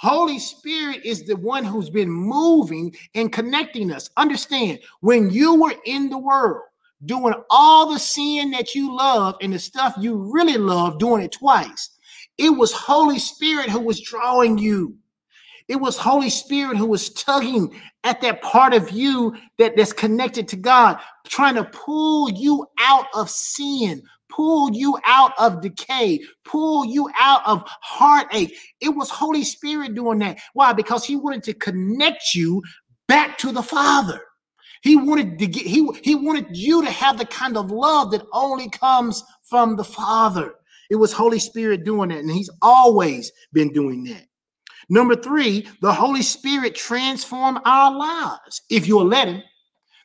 Holy Spirit is the one who's been moving and connecting us. Understand, when you were in the world, doing all the sin that you love and the stuff you really love, doing it twice, it was Holy Spirit who was drawing you. It was Holy Spirit who was tugging at that part of you that, that's connected to God, trying to pull you out of sin, pull you out of decay, pull you out of heartache. It was Holy Spirit doing that. Why? Because he wanted to connect you back to the Father. He wanted to get he he wanted you to have the kind of love that only comes from the Father. It was Holy Spirit doing that, and He's always been doing that. Number three, the Holy Spirit transform our lives. If you'll let Him,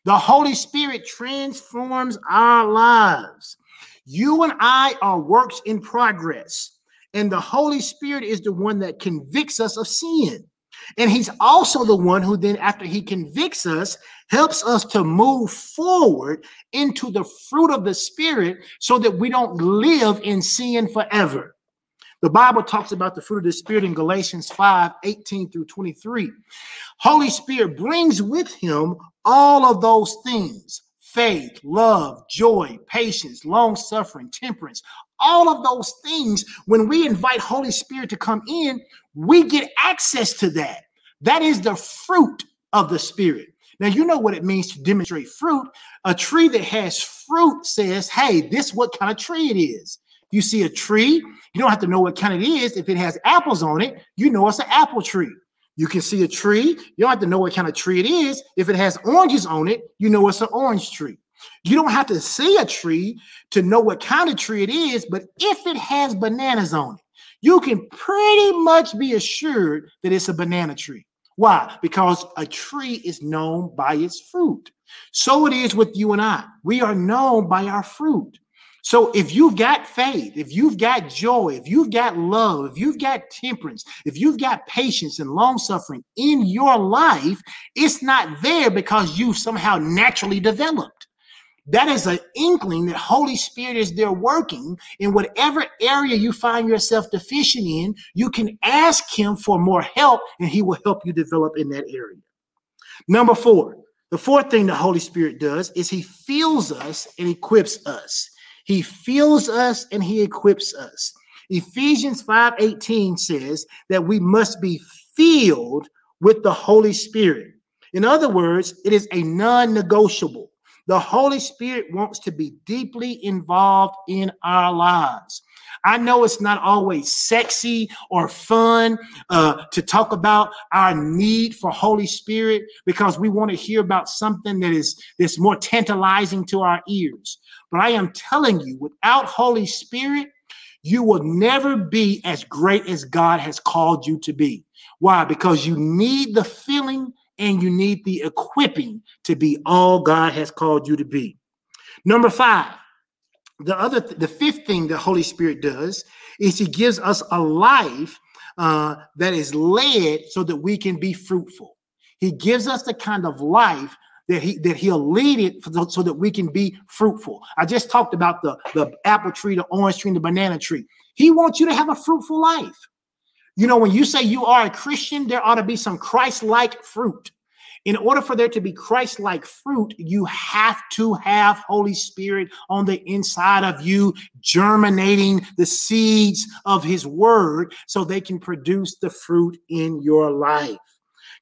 the Holy Spirit transforms our lives. You and I are works in progress, and the Holy Spirit is the one that convicts us of sin. And he's also the one who then, after he convicts us, helps us to move forward into the fruit of the Spirit so that we don't live in sin forever. The Bible talks about the fruit of the Spirit in Galatians 5 18 through 23. Holy Spirit brings with him all of those things faith, love, joy, patience, long suffering, temperance, all of those things. When we invite Holy Spirit to come in, we get access to that. That is the fruit of the Spirit. Now, you know what it means to demonstrate fruit. A tree that has fruit says, hey, this what kind of tree it is. You see a tree, you don't have to know what kind it is. If it has apples on it, you know it's an apple tree. You can see a tree. You don't have to know what kind of tree it is. If it has oranges on it, you know it's an orange tree. You don't have to see a tree to know what kind of tree it is, but if it has bananas on it, you can pretty much be assured that it's a banana tree. Why? Because a tree is known by its fruit. So it is with you and I. We are known by our fruit. So if you've got faith, if you've got joy, if you've got love, if you've got temperance, if you've got patience and long suffering in your life, it's not there because you somehow naturally developed. That is an inkling that Holy Spirit is there working in whatever area you find yourself deficient in. You can ask Him for more help, and He will help you develop in that area. Number four, the fourth thing the Holy Spirit does is He fills us and equips us. He fills us and he equips us. Ephesians 5:18 says that we must be filled with the Holy Spirit. In other words, it is a non-negotiable. The Holy Spirit wants to be deeply involved in our lives. I know it's not always sexy or fun uh, to talk about our need for Holy Spirit because we want to hear about something that is that's more tantalizing to our ears. But I am telling you, without Holy Spirit, you will never be as great as God has called you to be. Why? Because you need the feeling and you need the equipping to be all God has called you to be. Number five, the other, the fifth thing the Holy Spirit does is He gives us a life uh, that is led so that we can be fruitful. He gives us the kind of life that he that he'll lead it the, so that we can be fruitful. I just talked about the the apple tree, the orange tree, and the banana tree. He wants you to have a fruitful life. You know, when you say you are a Christian, there ought to be some Christ-like fruit. In order for there to be Christ like fruit, you have to have Holy Spirit on the inside of you, germinating the seeds of His Word so they can produce the fruit in your life.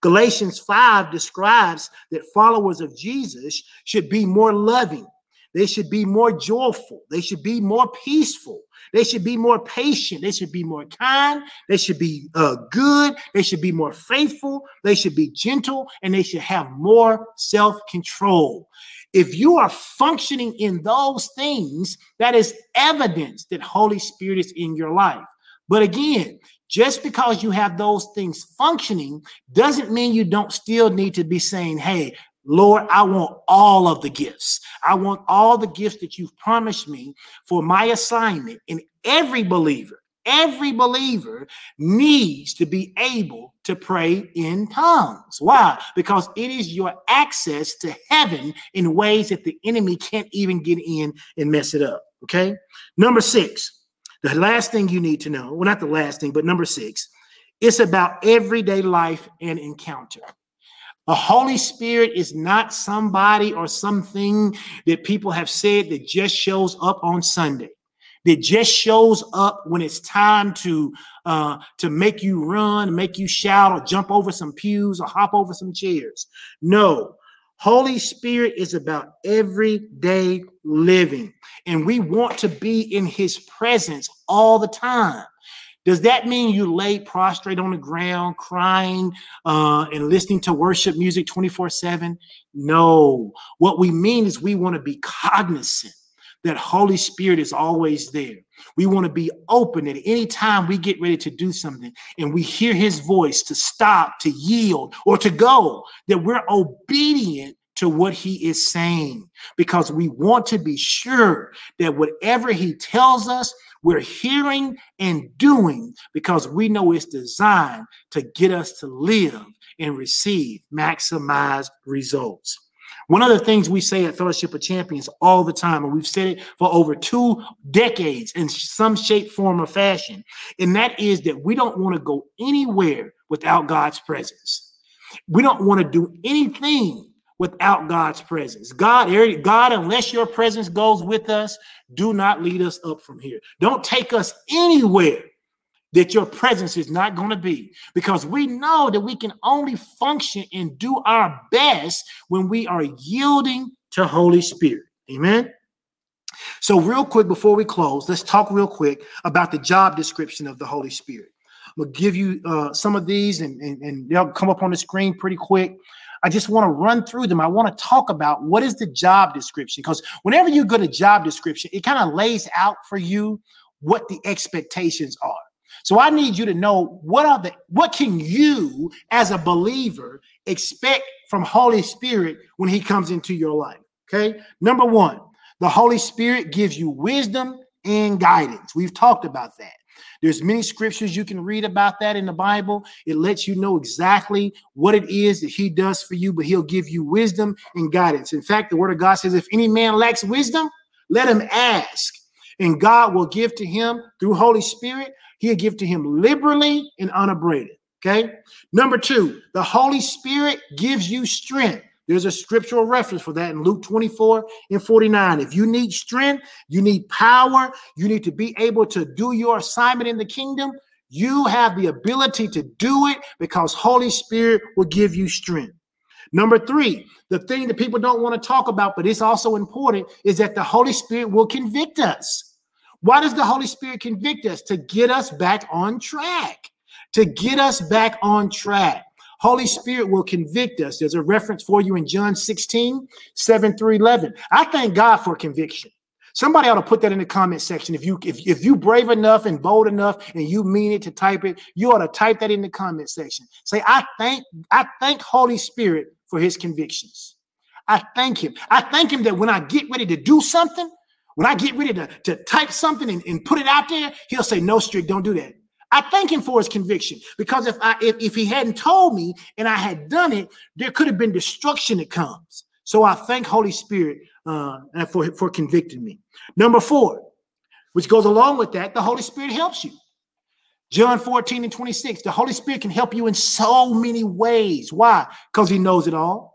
Galatians 5 describes that followers of Jesus should be more loving, they should be more joyful, they should be more peaceful, they should be more patient. They should be more kind. They should be uh, good. They should be more faithful. They should be gentle and they should have more self control. If you are functioning in those things, that is evidence that Holy Spirit is in your life. But again, just because you have those things functioning doesn't mean you don't still need to be saying, hey, Lord, I want all of the gifts. I want all the gifts that you've promised me for my assignment. And every believer, every believer needs to be able to pray in tongues. Why? Because it is your access to heaven in ways that the enemy can't even get in and mess it up. Okay. Number six, the last thing you need to know, well, not the last thing, but number six, it's about everyday life and encounter. The Holy Spirit is not somebody or something that people have said that just shows up on Sunday, that just shows up when it's time to uh, to make you run, make you shout, or jump over some pews, or hop over some chairs. No, Holy Spirit is about everyday living, and we want to be in His presence all the time. Does that mean you lay prostrate on the ground, crying uh, and listening to worship music 24 7? No. What we mean is we want to be cognizant that Holy Spirit is always there. We want to be open at any time we get ready to do something and we hear his voice to stop, to yield, or to go, that we're obedient to what he is saying because we want to be sure that whatever he tells us, we're hearing and doing because we know it's designed to get us to live and receive maximized results. One of the things we say at Fellowship of Champions all the time, and we've said it for over two decades in some shape, form, or fashion, and that is that we don't want to go anywhere without God's presence. We don't want to do anything without God's presence. God, God, unless your presence goes with us, do not lead us up from here. Don't take us anywhere that your presence is not going to be because we know that we can only function and do our best when we are yielding to Holy Spirit. Amen. So, real quick before we close, let's talk real quick about the job description of the Holy Spirit. I'm gonna give you uh, some of these, and, and, and they'll come up on the screen pretty quick. I just want to run through them. I want to talk about what is the job description because whenever you go to job description, it kind of lays out for you what the expectations are. So I need you to know what are the what can you as a believer expect from Holy Spirit when he comes into your life? Okay? Number 1, the Holy Spirit gives you wisdom and guidance. We've talked about that. There's many scriptures you can read about that in the Bible. It lets you know exactly what it is that he does for you, but he'll give you wisdom and guidance. In fact, the word of God says, if any man lacks wisdom, let him ask. And God will give to him through Holy Spirit. He'll give to him liberally and unabraded. Okay. Number two, the Holy Spirit gives you strength. There's a scriptural reference for that in Luke 24 and 49. If you need strength, you need power, you need to be able to do your assignment in the kingdom, you have the ability to do it because Holy Spirit will give you strength. Number three, the thing that people don't want to talk about, but it's also important, is that the Holy Spirit will convict us. Why does the Holy Spirit convict us? To get us back on track. To get us back on track. Holy Spirit will convict us. There's a reference for you in John 16, 7 through 11. I thank God for conviction. Somebody ought to put that in the comment section. If you if, if you brave enough and bold enough and you mean it to type it, you ought to type that in the comment section. Say, I thank I thank Holy Spirit for his convictions. I thank him. I thank him that when I get ready to do something, when I get ready to, to type something and, and put it out there, he'll say, No, strict, don't do that. I thank him for his conviction because if I if, if he hadn't told me and I had done it, there could have been destruction that comes. So I thank Holy Spirit uh, for for convicting me. Number four, which goes along with that, the Holy Spirit helps you. John 14 and 26. The Holy Spirit can help you in so many ways. Why? Because he knows it all.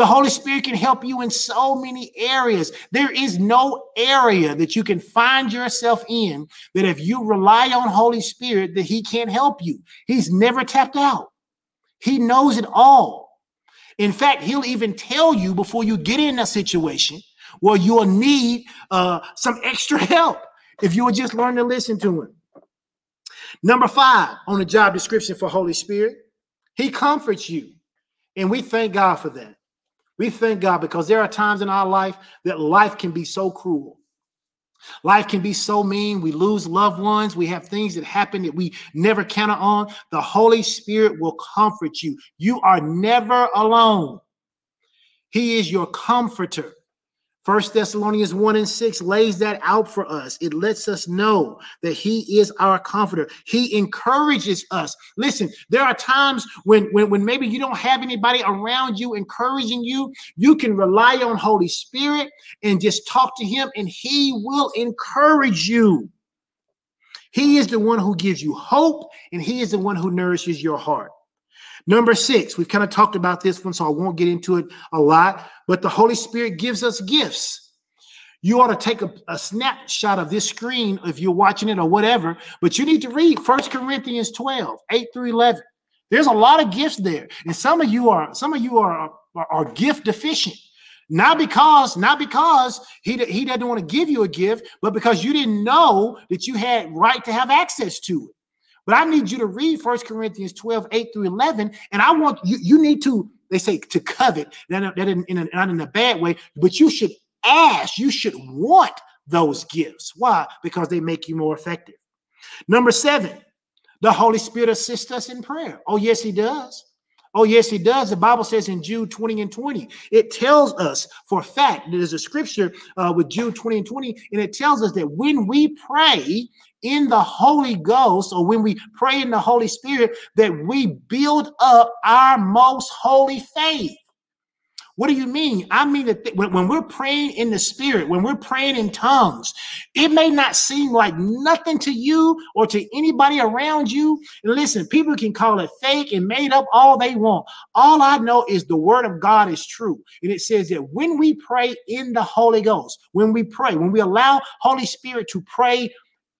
The Holy Spirit can help you in so many areas. There is no area that you can find yourself in that if you rely on Holy Spirit that he can't help you. He's never tapped out. He knows it all. In fact, he'll even tell you before you get in a situation where you'll need uh, some extra help if you would just learn to listen to him. Number five on the job description for Holy Spirit, he comforts you. And we thank God for that. We thank God because there are times in our life that life can be so cruel. Life can be so mean. We lose loved ones. We have things that happen that we never counted on. The Holy Spirit will comfort you. You are never alone. He is your comforter. First Thessalonians 1 and 6 lays that out for us. It lets us know that he is our comforter. He encourages us. Listen, there are times when, when, when maybe you don't have anybody around you encouraging you. You can rely on Holy Spirit and just talk to him, and he will encourage you. He is the one who gives you hope, and he is the one who nourishes your heart. Number six, we've kind of talked about this one, so I won't get into it a lot, but the Holy Spirit gives us gifts. You ought to take a, a, snapshot of this screen if you're watching it or whatever, but you need to read First Corinthians 12, 8 through 11. There's a lot of gifts there. And some of you are, some of you are, are, are gift deficient. Not because, not because he, he doesn't want to give you a gift, but because you didn't know that you had right to have access to it. But I need you to read First Corinthians 12, 8 through 11. And I want you, you need to, they say to covet, that, in, in a, not in a bad way, but you should ask, you should want those gifts. Why? Because they make you more effective. Number seven, the Holy Spirit assists us in prayer. Oh, yes, he does. Oh, yes, he does. The Bible says in Jude 20 and 20, it tells us for a fact, there's a scripture uh, with Jude 20 and 20, and it tells us that when we pray, in the Holy Ghost, or when we pray in the Holy Spirit, that we build up our most holy faith. What do you mean? I mean that th- when, when we're praying in the spirit, when we're praying in tongues, it may not seem like nothing to you or to anybody around you. And listen, people can call it fake and made up all they want. All I know is the word of God is true. And it says that when we pray in the Holy Ghost, when we pray, when we allow Holy Spirit to pray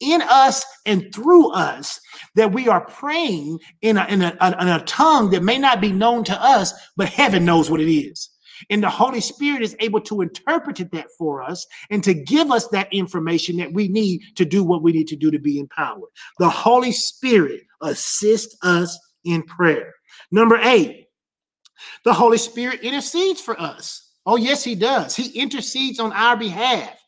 in us and through us that we are praying in a, in, a, in a tongue that may not be known to us, but heaven knows what it is. And the Holy Spirit is able to interpret that for us and to give us that information that we need to do what we need to do to be empowered. The Holy Spirit assists us in prayer. Number eight, the Holy Spirit intercedes for us. Oh, yes, he does. He intercedes on our behalf.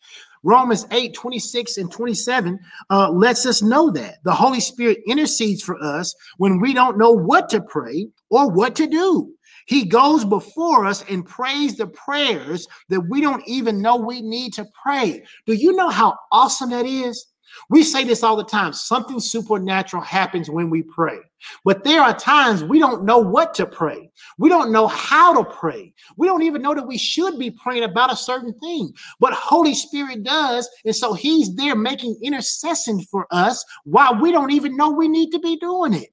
Romans 8, 26 and 27 uh, lets us know that the Holy Spirit intercedes for us when we don't know what to pray or what to do. He goes before us and prays the prayers that we don't even know we need to pray. Do you know how awesome that is? We say this all the time something supernatural happens when we pray. But there are times we don't know what to pray. We don't know how to pray. We don't even know that we should be praying about a certain thing. But Holy Spirit does. And so he's there making intercession for us while we don't even know we need to be doing it.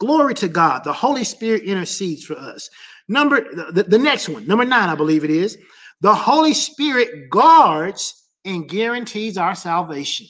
Glory to God. The Holy Spirit intercedes for us. Number the, the next one, number nine, I believe it is. The Holy Spirit guards and guarantees our salvation.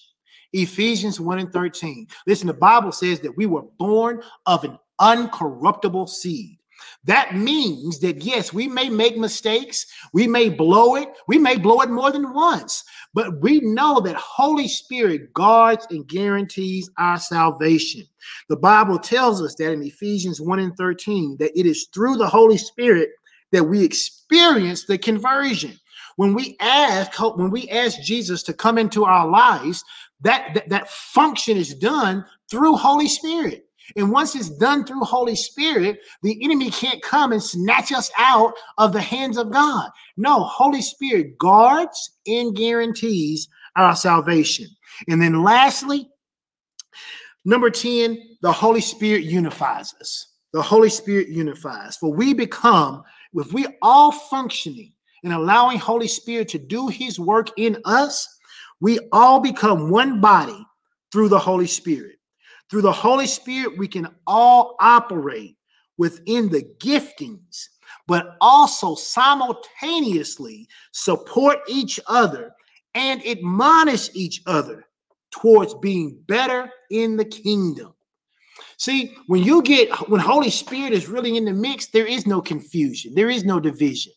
Ephesians 1 and 13. Listen, the Bible says that we were born of an uncorruptible seed. That means that yes, we may make mistakes, we may blow it, we may blow it more than once, but we know that Holy Spirit guards and guarantees our salvation. The Bible tells us that in Ephesians 1 and 13 that it is through the Holy Spirit that we experience the conversion. When we ask, when we ask Jesus to come into our lives, that, that, that function is done through Holy Spirit. And once it's done through Holy Spirit, the enemy can't come and snatch us out of the hands of God. No, Holy Spirit guards and guarantees our salvation. And then lastly, number 10, the Holy Spirit unifies us. The Holy Spirit unifies. For we become, if we all functioning and allowing Holy Spirit to do his work in us, we all become one body through the Holy Spirit. Through the Holy Spirit, we can all operate within the giftings, but also simultaneously support each other and admonish each other towards being better in the kingdom. See, when you get when Holy Spirit is really in the mix, there is no confusion, there is no division.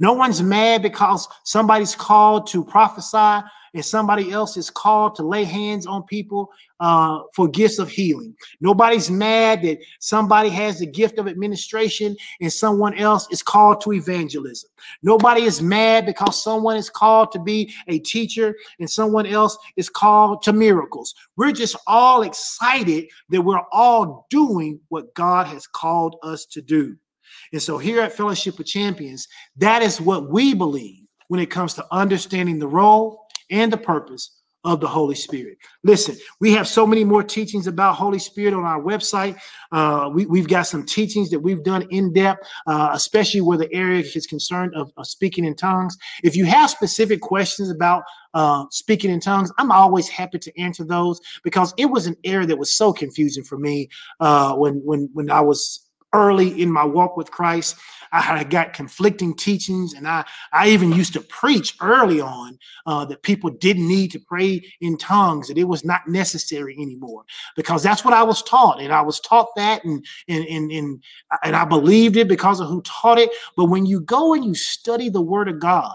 No one's mad because somebody's called to prophesy and somebody else is called to lay hands on people uh, for gifts of healing. Nobody's mad that somebody has the gift of administration and someone else is called to evangelism. Nobody is mad because someone is called to be a teacher and someone else is called to miracles. We're just all excited that we're all doing what God has called us to do. And so here at Fellowship of Champions, that is what we believe when it comes to understanding the role and the purpose of the Holy Spirit. Listen, we have so many more teachings about Holy Spirit on our website. Uh, we, have got some teachings that we've done in depth, uh, especially where the area is concerned of, of, speaking in tongues. If you have specific questions about uh, speaking in tongues, I'm always happy to answer those because it was an area that was so confusing for me uh, when when when I was early in my walk with Christ. I got conflicting teachings, and I I even used to preach early on uh, that people didn't need to pray in tongues, that it was not necessary anymore, because that's what I was taught, and I was taught that, and and and and, and I believed it because of who taught it. But when you go and you study the Word of God,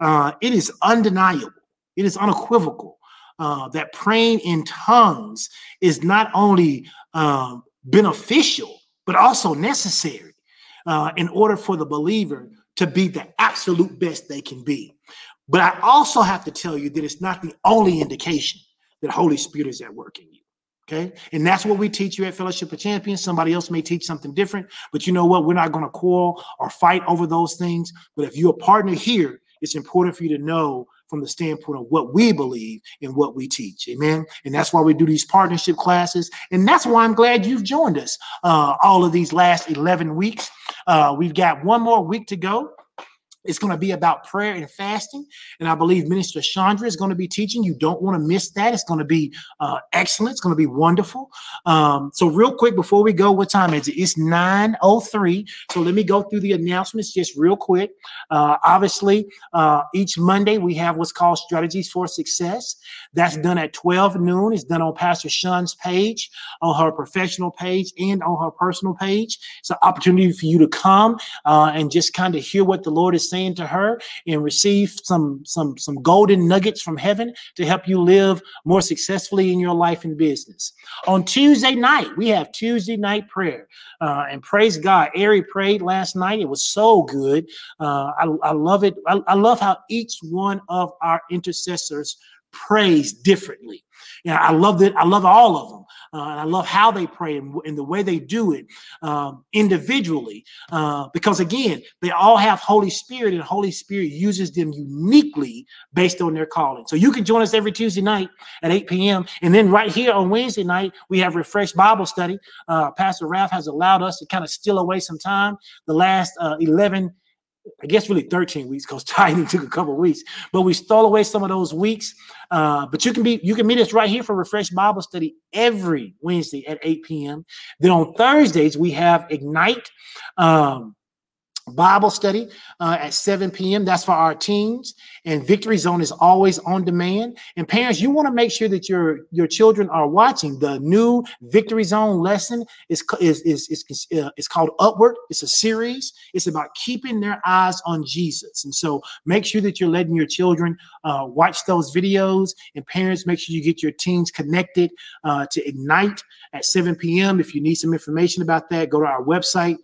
uh, it is undeniable, it is unequivocal uh, that praying in tongues is not only um, beneficial but also necessary uh, in order for the believer to be the absolute best they can be. But I also have to tell you that it's not the only indication that Holy Spirit is at work in you. Okay. And that's what we teach you at Fellowship of Champions. Somebody else may teach something different, but you know what? We're not going to quarrel or fight over those things. But if you're a partner here, it's important for you to know from the standpoint of what we believe and what we teach. Amen. And that's why we do these partnership classes. And that's why I'm glad you've joined us uh, all of these last 11 weeks. Uh, we've got one more week to go. It's going to be about prayer and fasting. And I believe Minister Chandra is going to be teaching. You don't want to miss that. It's going to be uh, excellent. It's going to be wonderful. Um, so, real quick, before we go, what time is it? It's 9.03. So, let me go through the announcements just real quick. Uh, obviously, uh, each Monday we have what's called Strategies for Success. That's done at 12 noon. It's done on Pastor Shun's page, on her professional page, and on her personal page. It's an opportunity for you to come uh, and just kind of hear what the Lord is saying saying to her and receive some some some golden nuggets from heaven to help you live more successfully in your life and business. On Tuesday night, we have Tuesday night prayer, uh, and praise God, Ari prayed last night. It was so good. Uh, I, I love it. I, I love how each one of our intercessors prays differently. Yeah, I love that. I love all of them. Uh, and I love how they pray and, and the way they do it um, individually. Uh, because again, they all have Holy Spirit, and Holy Spirit uses them uniquely based on their calling. So you can join us every Tuesday night at 8 p.m. And then right here on Wednesday night, we have Refreshed Bible Study. Uh, Pastor Ralph has allowed us to kind of steal away some time. The last uh, 11 I guess really 13 weeks because tithing took a couple weeks, but we stole away some of those weeks. Uh, but you can be you can meet us right here for refresh Bible study every Wednesday at 8 p.m. Then on Thursdays we have Ignite. Um, Bible study uh, at 7 p.m. That's for our teens. And Victory Zone is always on demand. And parents, you want to make sure that your your children are watching the new Victory Zone lesson. is is is is, uh, it's called Upward. It's a series. It's about keeping their eyes on Jesus. And so make sure that you're letting your children uh, watch those videos. And parents, make sure you get your teens connected uh, to Ignite at 7 p.m. If you need some information about that, go to our website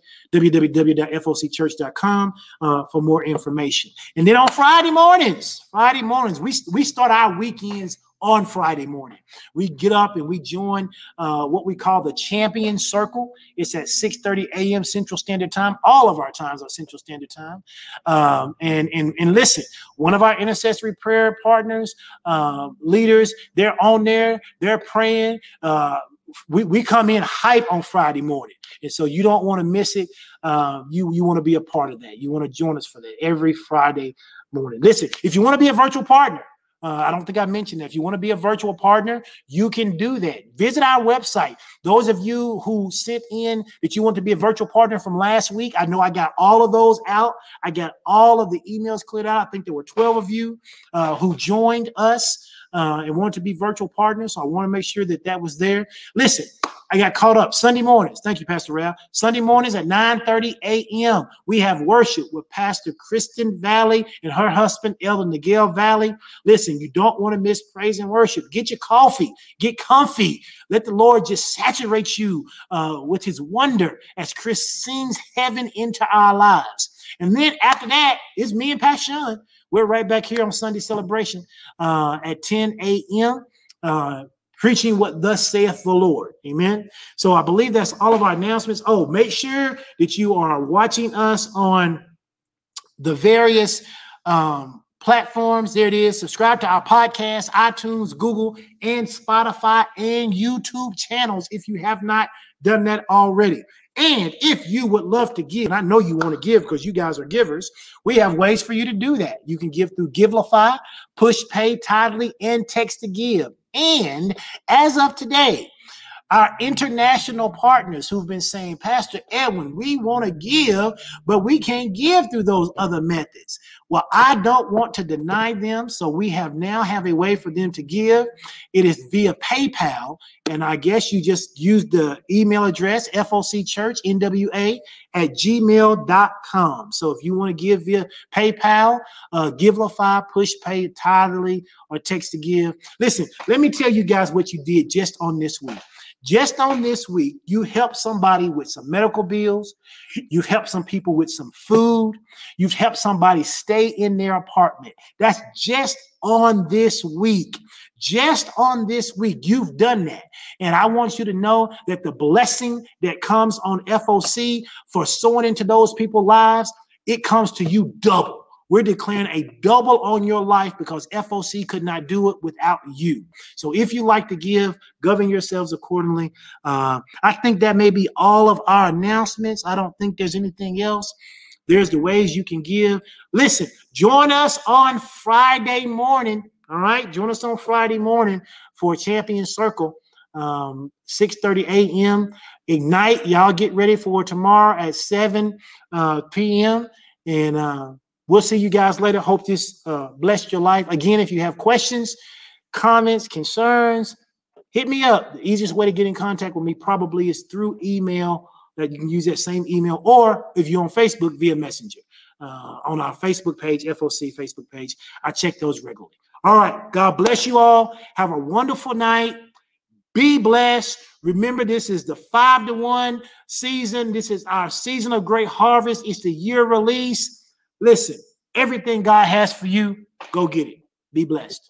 www.focchurch.com uh, for more information. And then on Friday mornings, Friday mornings, we, we start our weekends on Friday morning. We get up and we join uh, what we call the Champion Circle. It's at 6:30 a.m. Central Standard Time. All of our times are Central Standard Time. Um, and, and and listen, one of our intercessory prayer partners, uh, leaders, they're on there. They're praying. Uh, we, we come in hype on Friday morning. And so you don't want to miss it. Um, you you want to be a part of that. You want to join us for that every Friday morning. Listen, if you want to be a virtual partner, Uh, I don't think I mentioned that. If you want to be a virtual partner, you can do that. Visit our website. Those of you who sent in that you want to be a virtual partner from last week, I know I got all of those out. I got all of the emails cleared out. I think there were 12 of you uh, who joined us uh, and wanted to be virtual partners. So I want to make sure that that was there. Listen, I got caught up Sunday mornings. Thank you, Pastor Ralph. Sunday mornings at 9 30 a.m. We have worship with Pastor Kristen Valley and her husband, Elder Nigel Valley. Listen, you don't want to miss praise and worship. Get your coffee, get comfy. Let the Lord just saturate you uh, with his wonder as Chris sings heaven into our lives. And then after that, it's me and Pastor Sean. We're right back here on Sunday celebration uh, at 10 a.m. Uh, preaching what thus saith the Lord. Amen. So I believe that's all of our announcements. Oh, make sure that you are watching us on the various um, platforms. There it is. Subscribe to our podcast, iTunes, Google, and Spotify and YouTube channels if you have not done that already. And if you would love to give, and I know you want to give because you guys are givers, we have ways for you to do that. You can give through Givelify, Push Pay, Tithely, and Text to Give. And as of today, our international partners who've been saying, Pastor Edwin, we want to give, but we can't give through those other methods. Well, I don't want to deny them, so we have now have a way for them to give. It is via PayPal, and I guess you just use the email address focchurchnwa at gmail.com. So if you want to give via PayPal, uh, Givelify, Push Pay, or Text to Give. Listen, let me tell you guys what you did just on this week. Just on this week, you helped somebody with some medical bills. You've helped some people with some food. You've helped somebody stay in their apartment. That's just on this week. Just on this week, you've done that. And I want you to know that the blessing that comes on FOC for sowing into those people's lives, it comes to you double. We're declaring a double on your life because FOC could not do it without you. So if you like to give, govern yourselves accordingly. Uh, I think that may be all of our announcements. I don't think there's anything else. There's the ways you can give. Listen, join us on Friday morning. All right, join us on Friday morning for Champion Circle, um, 6 30 a.m. Ignite. Y'all get ready for tomorrow at 7 uh, p.m. And uh, We'll see you guys later. Hope this uh, blessed your life. Again, if you have questions, comments, concerns, hit me up. The easiest way to get in contact with me probably is through email. That you can use that same email, or if you're on Facebook via Messenger uh, on our Facebook page, FOC Facebook page. I check those regularly. All right. God bless you all. Have a wonderful night. Be blessed. Remember, this is the five to one season. This is our season of great harvest. It's the year release. Listen, everything God has for you, go get it. Be blessed.